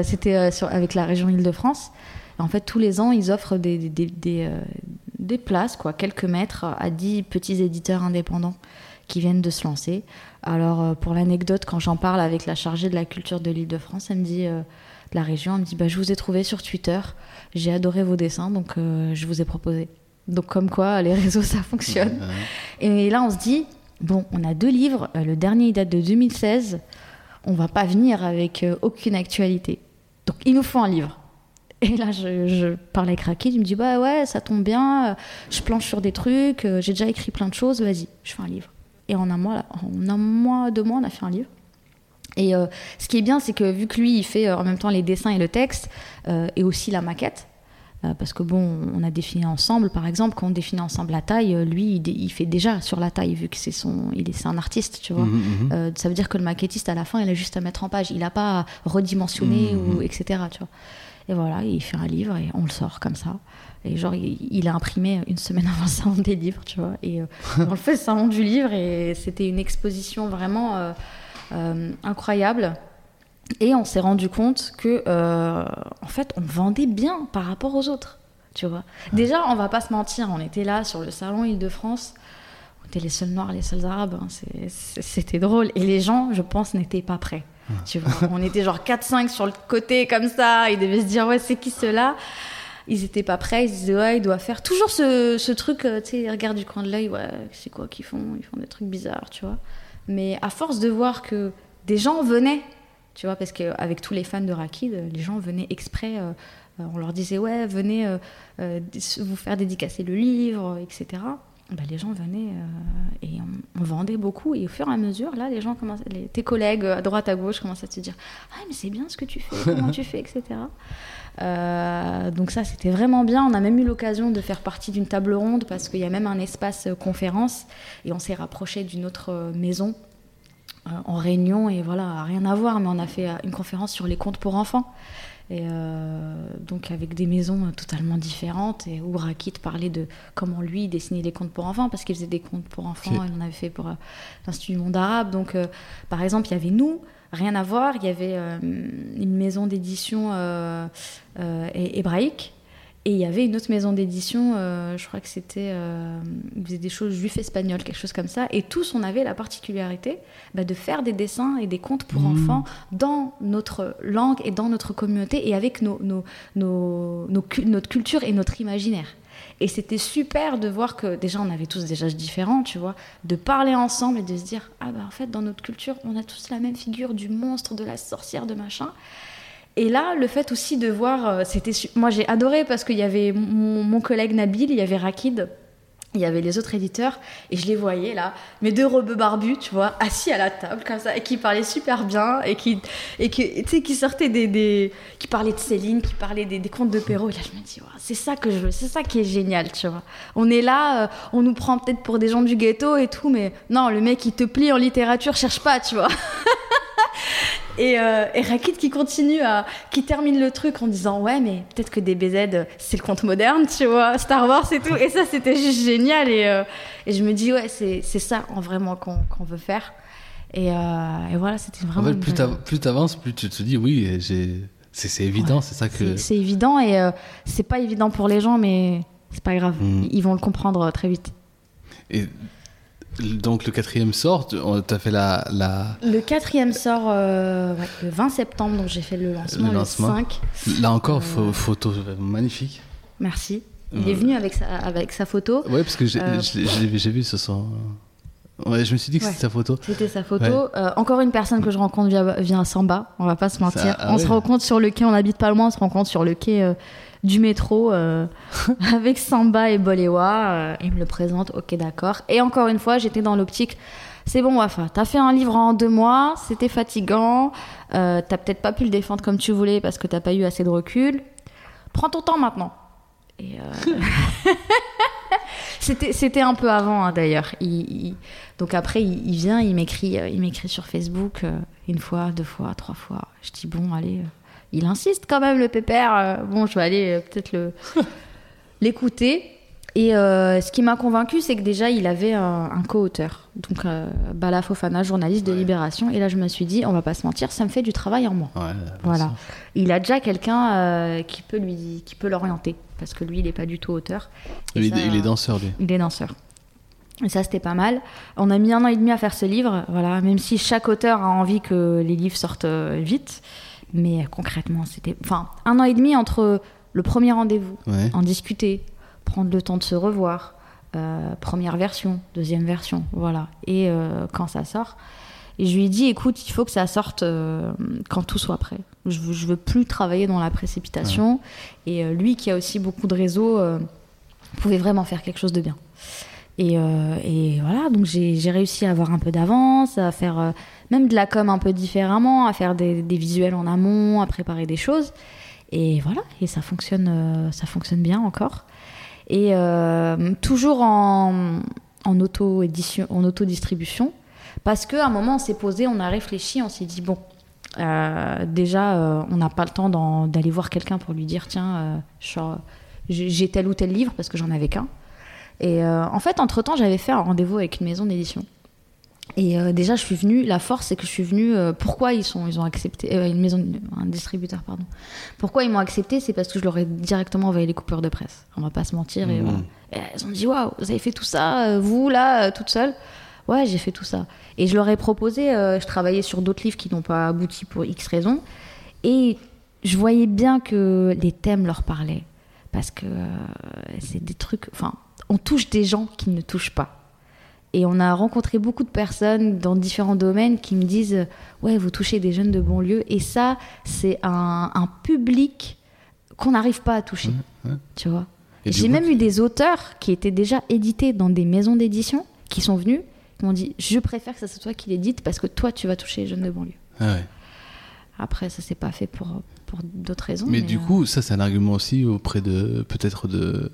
C'était avec la région Île-de-France. En fait, tous les ans, ils offrent des, des, des, des, places, quoi, quelques mètres, à 10 petits éditeurs indépendants qui viennent de se lancer. Alors, pour l'anecdote, quand j'en parle avec la chargée de la culture de l'Île-de-France, elle me dit, la région, elle me dit, bah, je vous ai trouvé sur Twitter, j'ai adoré vos dessins, donc je vous ai proposé. Donc, comme quoi, les [LAUGHS] réseaux, ça fonctionne. Et là, on se dit, bon, on a deux livres, euh, le dernier, il date de 2016, on va pas venir avec euh, aucune actualité. Donc, il nous faut un livre. Et là, je, je parlais avec Rakid, il me dit Bah ouais, ça tombe bien, je planche sur des trucs, euh, j'ai déjà écrit plein de choses, vas-y, je fais un livre. Et en un mois, en un mois, deux mois, on a fait un livre. Et euh, ce qui est bien, c'est que vu que lui, il fait en même temps les dessins et le texte, euh, et aussi la maquette, parce que bon, on a défini ensemble, par exemple, quand on définit ensemble la taille, euh, lui, il, fait déjà sur la taille, vu que c'est son, il est, c'est un artiste, tu vois. Mhm, mhm. Euh, ça veut dire que le maquettiste, à la fin, il a juste à mettre en page. Il n'a pas à redimensionner ou etc. Tu vois. Et voilà, il fait un livre et on le sort comme ça. Et genre, il, il a imprimé une semaine [LAUGHS] avant le salon des livres, tu vois. Et euh, on le [LAUGHS] fait le salon du livre et c'était une exposition vraiment euh, euh, incroyable. Et on s'est rendu compte que, euh, en fait, on vendait bien par rapport aux autres, tu vois. Déjà, on va pas se mentir, on était là sur le salon Île-de-France. On était les seuls noirs, les seuls arabes. hein. C'était drôle. Et les gens, je pense, n'étaient pas prêts. Tu vois, on était genre 4-5 sur le côté comme ça. Ils devaient se dire, ouais, c'est qui ceux-là? Ils étaient pas prêts. Ils se disaient, ouais, il doit faire toujours ce, ce truc, euh, tu sais, ils regardent du coin de l'œil, ouais, c'est quoi qu'ils font? Ils font des trucs bizarres, tu vois. Mais à force de voir que des gens venaient, tu vois, parce qu'avec tous les fans de Rakid, euh, les gens venaient exprès. euh, euh, on leur disait, ouais, venez vous faire dédicacer le livre, etc. Bah, les gens venaient et on, vendait beaucoup. Et au fur et à mesure, là, les gens commencent, tes collègues à droite, à gauche commencent à te dire Ah, mais c'est bien ce que tu fais, comment tu fais, etc. Donc, ça, c'était vraiment bien. On a même eu l'occasion de faire partie d'une table ronde parce qu'il y a même un espace conférence et on s'est rapproché d'une autre maison en réunion et voilà, rien à voir, mais on a fait euh, une conférence sur les contes pour enfants. Et euh, donc avec des maisons euh, totalement différentes et où Rakit parlait de comment lui dessinait les contes pour enfants parce qu'il faisait des contes pour enfants, Ok. il en avait fait pour euh, l'Institut du monde arabe. Donc euh, par exemple il y avait nous, rien à voir, il y avait euh, une maison d'édition euh, euh, hé- hébraïque et il y avait une autre maison d'édition, euh, je crois que c'était, euh, ils faisaient des choses juifs espagnols, quelque chose comme ça. Et tous, on avait la particularité bah, de faire des dessins et des contes pour Mmh. enfants dans notre langue et dans notre communauté et avec nos, nos, nos- nos cu- notre culture et notre imaginaire. Et c'était super de voir que déjà on avait tous des âges différents, tu vois, de parler ensemble et de se dire ah bah en fait dans notre culture on a tous la même figure du monstre, de la sorcière, de machin. Et là, le fait aussi de voir, euh, c'était, moi j'ai adoré parce qu'il y avait mon, collègue Nabil, il y avait Rakid, il y avait les autres éditeurs, et je les voyais là, mes deux rebeux barbus, tu vois, assis à la table comme ça, et qui parlaient super bien, et qui, et qui, tu sais, qui sortaient des, qui parlaient de Céline, qui parlaient des, contes de Perrault, et là je me dis, c'est ça que je veux, c'est ça qui est génial, tu vois. On est là, euh, on nous prend peut-être pour des gens du ghetto et tout, mais non, le mec il te plie en littérature, cherche pas, tu vois. [LAUGHS] [LAUGHS] Et, euh, et Rakit qui continue à. qui termine le truc en disant Ouais, mais peut-être que DBZ, c'est le conte moderne, tu vois, Star Wars et tout. Et ça, c'était juste génial. Et, euh, et je me dis Ouais, c'est c'est ça en vraiment qu'on qu'on veut faire. Et, euh, et voilà, c'était En vraiment. fait, une plus belle- t'av- plus t'avances, plus tu te dis oui, c'est c'est évident, c'est ça que. C'est évident et euh, c'est pas évident pour les gens, mais c'est pas grave. Mm. Ils- vont le comprendre très vite. Et donc le quatrième sort, tu as fait la, la, Le quatrième sort euh, ouais, le 20 septembre, donc j'ai fait le lancement Le le, lancement. 5. là encore Euh, pho- photo magnifique. Merci. Il Euh, est venu avec sa, avec sa photo. Ouais, parce que j'ai Euh, vu ce soir. Ouais, je me suis dit que Ouais. c'était sa photo. C'était sa photo. Ouais. Euh, encore une personne que je rencontre via, via Samba, on va pas se mentir. Ça- ah on se rencontre sur le quai, on habite pas loin, on se rencontre sur le quai euh, du métro euh, [LAUGHS] avec Samba et Boléwa. euh, il me le présente, ok d'accord. Et encore une fois, j'étais dans l'optique. C'est bon, Wafa, t'as fait un livre en deux mois, c'était fatigant, euh, t'as peut-être pas pu le défendre comme tu voulais parce que t'as pas eu assez de recul. Prends ton temps maintenant. Euh, [LAUGHS] c'était, c'était un peu avant hein, d'ailleurs. Il- il- donc après, il, il vient, il m'écrit, euh, il m'écrit sur Facebook euh, une fois, deux fois, trois fois. Je dis bon, allez. Il insiste quand même le pépère. euh, bon, je vais aller euh, peut-être le [LAUGHS] l'écouter. Et euh, ce qui m'a convaincu, c'est que déjà, il avait un, un co-auteur. Donc, euh, Bala Fofana, journaliste de. Libération. Et là, je me suis dit, on va pas se mentir, ça me fait du travail en moi. Ouais, Voilà. Il a déjà quelqu'un euh, qui peut lui, qui peut l'orienter, parce que lui, il n'est pas du tout auteur. Il, ça, il est danseur, lui. il est danseur. Et ça, c'était pas mal. On a mis un an et demi à faire ce livre, voilà. Même si chaque auteur a envie que les livres sortent vite, mais euh, concrètement, c'était, enfin, un an et demi entre le premier rendez-vous, Ouais. en discuter, prendre le temps de se revoir, euh, première version, deuxième version, voilà. Et euh, quand ça sort. Et je lui ai dit, écoute, il faut que ça sorte euh, quand tout soit prêt. Je veux, je veux plus travailler dans la précipitation. Et lui, qui a aussi beaucoup de réseaux, pouvait vraiment faire quelque chose de bien. Et, et voilà, donc j'ai réussi à avoir un peu d'avance, à faire même de la com un peu différemment, à faire des, visuels en amont, à préparer des choses. Et voilà, et ça fonctionne, euh, ça fonctionne bien encore. Et euh, toujours en, auto-édition, en auto-distribution, parce qu'à un moment, on s'est posé, on a réfléchi, on s'est dit, bon, euh, déjà, on n'a pas le temps d'aller voir quelqu'un pour lui dire, tiens, j'ai tel ou tel livre, parce que j'en avais qu'un. Et en fait, entre-temps, j'avais fait un rendez-vous avec une maison d'édition. Et euh, déjà, je suis venue, la force, c'est que je suis venue, euh, pourquoi ils, sont, ils ont accepté, euh, une maison, un distributeur, pardon. Pourquoi ils m'ont accepté, c'est parce que je leur ai directement envoyé les coupures de presse. On va pas se mentir. Et, voilà. Et elles ont dit, waouh, vous avez fait tout ça, vous, là, toute seule? Ouais, j'ai fait tout ça. Et je leur ai proposé, je travaillais sur d'autres livres qui n'ont pas abouti pour X raisons. Et je voyais bien que les thèmes leur parlaient. Parce que c'est des trucs. Enfin, on touche des gens qui ne touchent pas. Et on a rencontré beaucoup de personnes dans différents domaines qui me disent Ouais, vous touchez des jeunes de banlieue. Et ça, c'est un, un public qu'on n'arrive pas à toucher. ouais. Tu vois J'ai même eu des auteurs qui étaient déjà édités dans des maisons d'édition qui sont venus, qui m'ont dit Je préfère que ça soit toi qui l'édite parce que toi, tu vas toucher les jeunes de banlieue. Ah ouais. Après, ça s'est pas fait pour, pour d'autres raisons. Mais du euh, coup, ça, c'est un argument aussi auprès de. Peut-être de.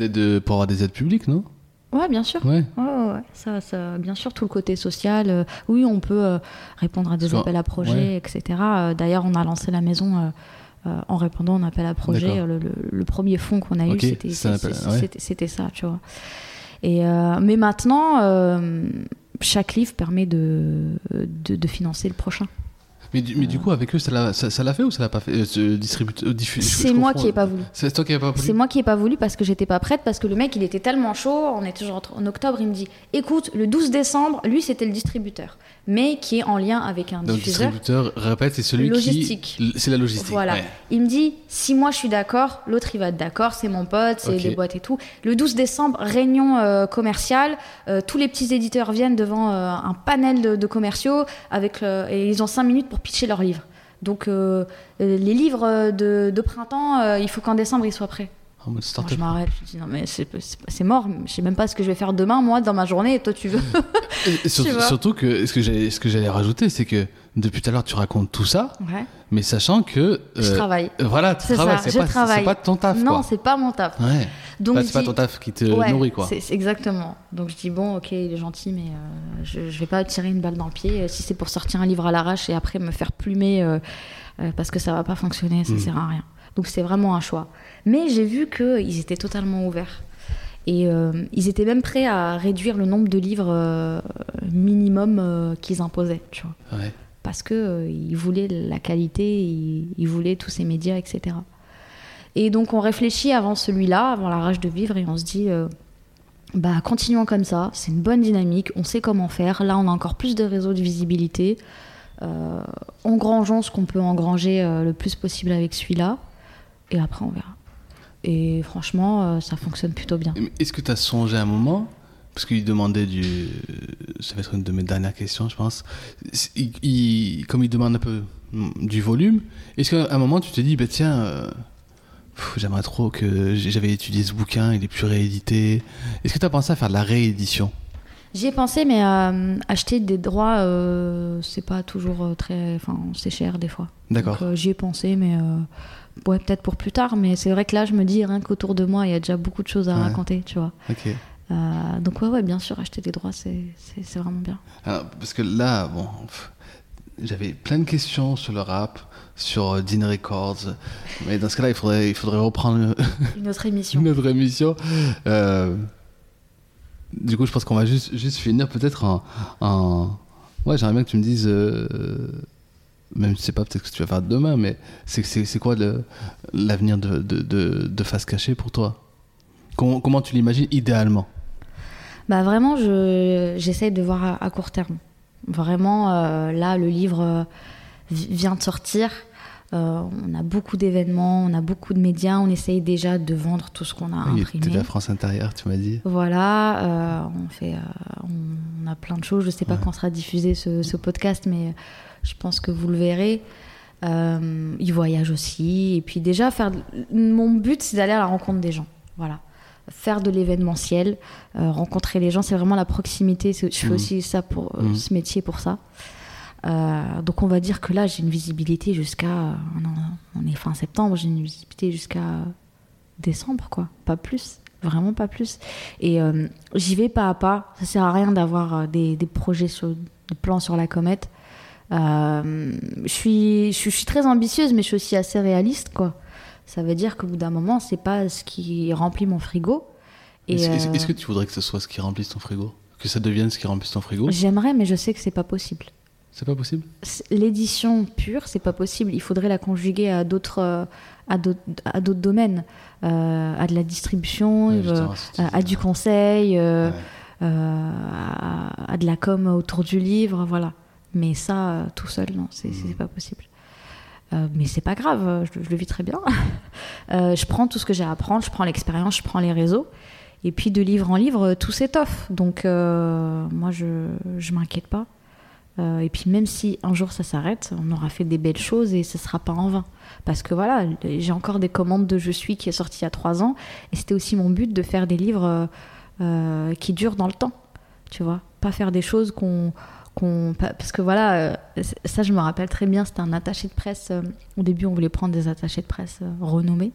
euh, pour avoir des aides publiques, non? Ouais, bien sûr. Ouais. Ouais, ouais, ouais. Ça, ça, bien sûr, tout le côté social. euh, oui, on peut euh, répondre à des appels à projets, etc. Euh, D'ailleurs, on a lancé la maison en répondant à un appel à projet. Le, le- le premier fonds qu'on a eu, c'était ça, tu vois. Et, mais maintenant, chaque livre permet de, de, de financer le prochain. Mais du, mais du coup, avec eux, ça l'a ça, ça l'a fait ou ça l'a pas fait euh, ce distributeur, je- C'est moi qui n'ai pas voulu. C'est toi qui n'as pas voulu C'est moi qui n'ai pas voulu parce que j'étais pas prête, parce que le mec il était tellement chaud, on était genre en octobre, il me dit écoute, le 12 décembre, lui c'était le distributeur, mais qui est en lien avec un Donc, diffuseur. distributeur, répète, c'est celui Logistique. qui. C'est la logistique. Voilà. ouais. Il me dit si moi je suis d'accord, l'autre il va être d'accord, c'est mon pote, c'est Ok. des boîtes et tout. Le 12 décembre, réunion euh, commerciale, euh, tous les petits éditeurs viennent devant euh, un panel de, de commerciaux avec le- et ils ont 5 minutes pour pitcher leurs livres. Donc euh, euh, les livres de, de printemps, euh, il faut qu'en décembre ils soient prêts. En mode Moi, start-up. je m'arrête, je dis non mais c'est c'est- c'est mort, je sais même pas ce que je vais faire demain moi dans ma journée et toi tu veux. [LAUGHS] Et- surtout que ce que j'allais ce que j'allais rajouter, c'est que depuis tout à l'heure, tu racontes tout ça, Ouais. Mais sachant que. Je euh, travaille. Voilà, tu travailles. C'est je pas, pas ton taf. non, c'est pas mon taf. Ouais. Donc Bah, je c'est pas ton taf qui te Ouais, nourrit, quoi. c'est- exactement. Donc je dis bon, ok, il est gentil, mais euh, je, je vais pas tirer une balle dans le pied. Euh, Si c'est pour sortir un livre à l'arrache et après me faire plumer euh, parce que ça va pas fonctionner, ça Mm. sert à rien. Donc c'est vraiment un choix. Mais j'ai vu qu'ils étaient totalement ouverts. Et ils étaient même prêts à réduire le nombre de livres minimum qu'ils imposaient, tu vois. Ouais. Parce que euh, ils voulaient la qualité, ils, ils voulaient tous ces médias, etc. Et donc on réfléchit avant celui-là, avant la rage de vivre, et on se dit, euh, bah continuons comme ça, c'est une bonne dynamique, on sait comment faire. Là, on a encore plus de réseaux de visibilité. Euh, engrangeons ce qu'on peut engranger euh, le plus possible avec celui-là, et après on verra. Et franchement, euh, ça fonctionne plutôt bien. Est-ce que tu as songé à un moment Parce qu'il demandait du. Ça va être une de mes dernières questions, je pense. Il- il- comme il demande un peu mm, du volume, est-ce qu'à un moment tu te dis, bah, tiens, euh, j'aimerais trop que j'avais étudié ce bouquin, il est plus réédité. Est-ce que tu as pensé à faire de la réédition? J'y ai pensé, mais euh, acheter des droits, euh, c'est pas toujours euh, très. Enfin, c'est cher des fois. D'accord. Euh, J'y ai pensé, mais euh, ouais, peut-être pour plus tard. Mais c'est vrai que là, je me dis, rien qu'autour de moi, il y a déjà beaucoup de choses à Ouais. raconter, tu vois. Ok. Euh, donc, ouais, ouais, bien sûr, acheter des droits, c'est vraiment bien. Alors, parce que là, bon, j'avais plein de questions sur le rap, sur euh, Dean Records, mais dans ce cas-là, il faudrait, il faudrait reprendre Une autre émission. [LAUGHS] une autre émission. Euh, du coup, je pense qu'on va juste, juste finir peut-être en, en- Ouais, j'aimerais bien que tu me dises, euh, même si c'est pas peut-être ce que tu vas faire demain, mais c'est quoi l'avenir de, de, de, de Face Cachée pour toi? Comment, comment tu l'imagines idéalement? Bah vraiment, je- j'essaye de voir à, à court terme. Vraiment, euh, là, le livre euh, vi- vient de sortir. Euh, on a beaucoup d'événements, on a beaucoup de médias, on essaye déjà de vendre tout ce qu'on a Oui, imprimé. de la France intérieure, tu m'as dit. Voilà, euh, on fait, euh, on a plein de choses. Je sais pas quand sera diffusé ce, ce podcast, mais je pense que vous le verrez. Il voyage aussi, et puis déjà faire. Mon but, c'est d'aller à la rencontre des gens. Voilà, faire de l'événementiel, euh, rencontrer les gens, c'est vraiment la proximité. Je fais Mhm. aussi ça pour euh, Mhm. ce métier pour ça. Euh, donc on va dire que là, j'ai une visibilité jusqu'à. non, on est fin septembre, j'ai une visibilité jusqu'à décembre, quoi, pas plus, vraiment pas plus. Et j'y vais pas à pas. Ça sert à rien d'avoir des, des projets sur des plans sur la comète. Je suis, je suis très ambitieuse, mais je suis aussi assez réaliste, quoi. Ça veut dire qu'au bout d'un moment, c'est pas ce qui remplit mon frigo. Est-ce euh, est-ce que tu voudrais que ce soit ce qui remplisse ton frigo? Que ça devienne ce qui remplisse ton frigo? J'aimerais, mais je sais que c'est pas possible. C'est pas possible? L'édition pure, c'est pas possible. Il faudrait la conjuguer à d'autres, euh, à d'autres, domaines, Euh, à de la distribution, Ouais, euh, à, du conseil, Ouais. à, à de la com autour du livre, voilà. Mais ça, tout seul, non, c'est, c'est pas possible. Euh, mais c'est pas grave, euh, je, le vis très bien. [LAUGHS] Euh, je prends tout ce que j'ai à apprendre, je prends l'expérience, je prends les réseaux. Et puis de livre en livre, tout s'étoffe. Donc moi, je je m'inquiète pas. Et puis même si un jour ça s'arrête, on aura fait des belles choses et ce sera pas en vain. Parce que voilà, j'ai encore des commandes de Je suis qui est sorti il y a trois ans. Et c'était aussi mon but de faire des livres qui durent dans le temps. Tu vois Pas faire des choses qu'on. Qu'on- parce que voilà, euh, ça je me rappelle très bien, c'était un attaché de presse. euh, au début, on voulait prendre des attachés de presse euh, renommés.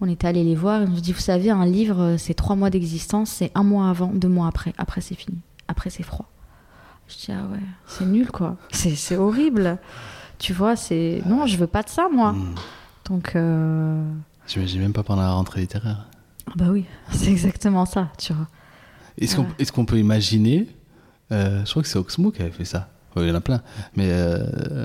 On était allé les voir et on se dit, vous savez, un livre, c'est trois mois d'existence, c'est un mois avant, deux mois après. Après, c'est fini. Après, c'est froid. Je dis, ah ouais, c'est nul, quoi. C'est c'est horrible. Tu vois, c'est. Non, je veux pas de ça, moi. Hmm. Donc. euh, J'imagine même pas pendant la rentrée littéraire. ah Bah oui, [LAUGHS] c'est exactement ça, tu vois. Est-ce qu'on Ouais. est-ce qu'on peut imaginer euh, Je crois que c'est Oxmo qui avait fait ça. Il y en a plein. Mais euh, euh,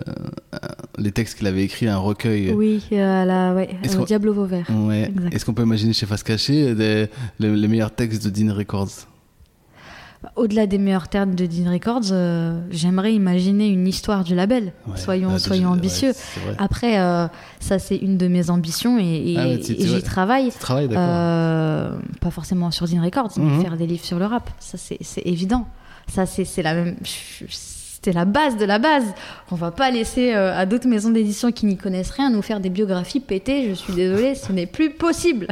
les textes qu'il avait écrits, un recueil. Oui, euh, la, ouais, Est-ce au au Vauvert. Ouais. Est-ce qu'on peut imaginer chez Face Cachée des- les, les meilleurs textes de Dean Records? Au-delà des meilleurs termes de Dean Records, euh, j'aimerais imaginer une histoire du label. Ouais. soyons Ah, soyons ambitieux. Après, ça c'est une de mes ambitions et, et- Ah, et j'y travaille. Pas forcément sur Dean Records, Mhm. mais faire des livres sur le rap. Ça, c'est évident. Ça, c'est la même. La base de la base. On va pas laisser euh, à d'autres maisons d'édition qui n'y connaissent rien nous faire des biographies pétées. Je suis désolée, ce n'est plus possible.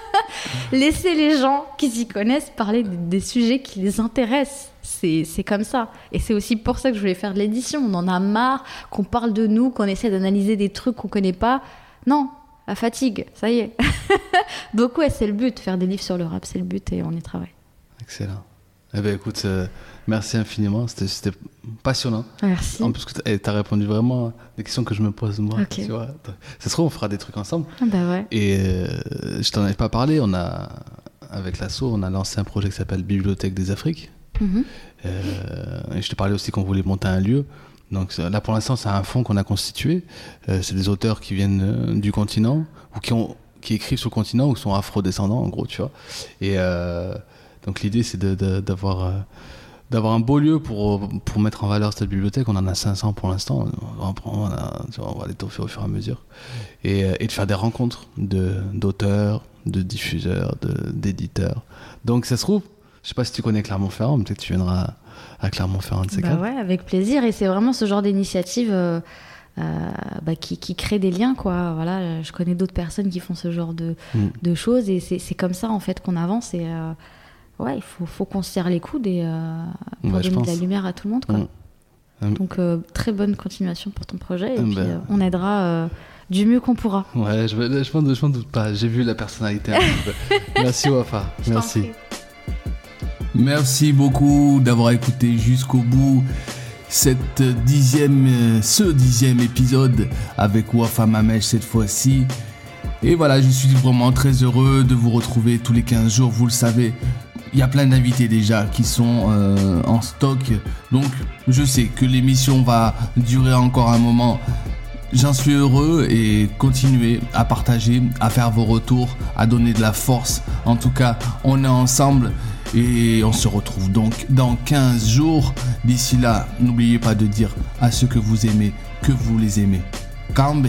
[LAUGHS] Laissez les gens qui s'y connaissent parler des, sujets qui les intéressent. C'est c'est comme ça. Et c'est aussi pour ça que je voulais faire de l'édition. On en a marre qu'on parle de nous, qu'on essaie d'analyser des trucs qu'on connaît pas. Non, la fatigue, ça y est. [LAUGHS] Donc ouais, c'est le but, faire des livres sur le rap, c'est le but et on y travaille. Excellent. Eh ben écoute, euh, merci infiniment. C'était- passionnant. Merci. En plus, tu as répondu vraiment à des questions que je me pose moi. Ok. Tu vois. Ça se trouve, on fera des trucs ensemble. Ah bah ouais. Et euh, je t'en avais pas parlé. On a, avec l'assaut, on a lancé un projet qui s'appelle Bibliothèque des Afriques. Mhm. Euh, et je te parlais aussi qu'on voulait monter un lieu. Donc là, pour l'instant, c'est un fonds qu'on a constitué. C'est des auteurs qui viennent du continent ou qui, ont, qui écrivent sur le continent ou qui sont afro-descendants, en gros, tu vois. Et donc l'idée, c'est d'avoir euh, d'avoir un beau lieu pour, pour mettre en valeur cette bibliothèque. On en a 500 pour l'instant. On, va on, a- on va les toffer au fur et à mesure. Et, euh, et de faire des rencontres d'auteurs, de, diffuseurs, de- d'éditeurs. Donc ça se trouve, je sais pas si tu connais Clermont-Ferrand, peut-être que tu viendras à Clermont-Ferrand de ces Bah ouais, avec plaisir. Et c'est vraiment ce genre d'initiative euh, euh, bah, qui, qui crée des liens, quoi. Voilà, je connais d'autres personnes qui font ce genre de, Mm. de choses et c'est c'est comme ça en fait qu'on avance. Et euh, ouais, il faut, faut qu'on se serre les coudes et euh, pour je donner de la lumière à tout le monde, quoi. Mm. Mm. Donc euh, très bonne continuation pour ton projet et Mm, puis ben. euh, on aidera euh, du mieux qu'on pourra. Ouais, je, je, m'en- je m'en doute pas. J'ai vu la personnalité. un petit peu. [LAUGHS] Merci Wafa. Je Merci. Merci beaucoup d'avoir écouté jusqu'au bout cette dixième, ce dixième épisode avec Wafa Mamesh cette fois-ci. Et voilà, je suis vraiment très heureux de vous retrouver tous les 15 jours, vous le savez. Il y a plein d'invités déjà qui sont euh, en stock. Donc je sais que l'émission va durer encore un moment. J'en suis heureux et continuez à partager, à faire vos retours, à donner de la force. En tout cas, on est ensemble et on se retrouve donc dans 15 jours. D'ici là, n'oubliez pas de dire à ceux que vous aimez que vous les aimez. Cambe.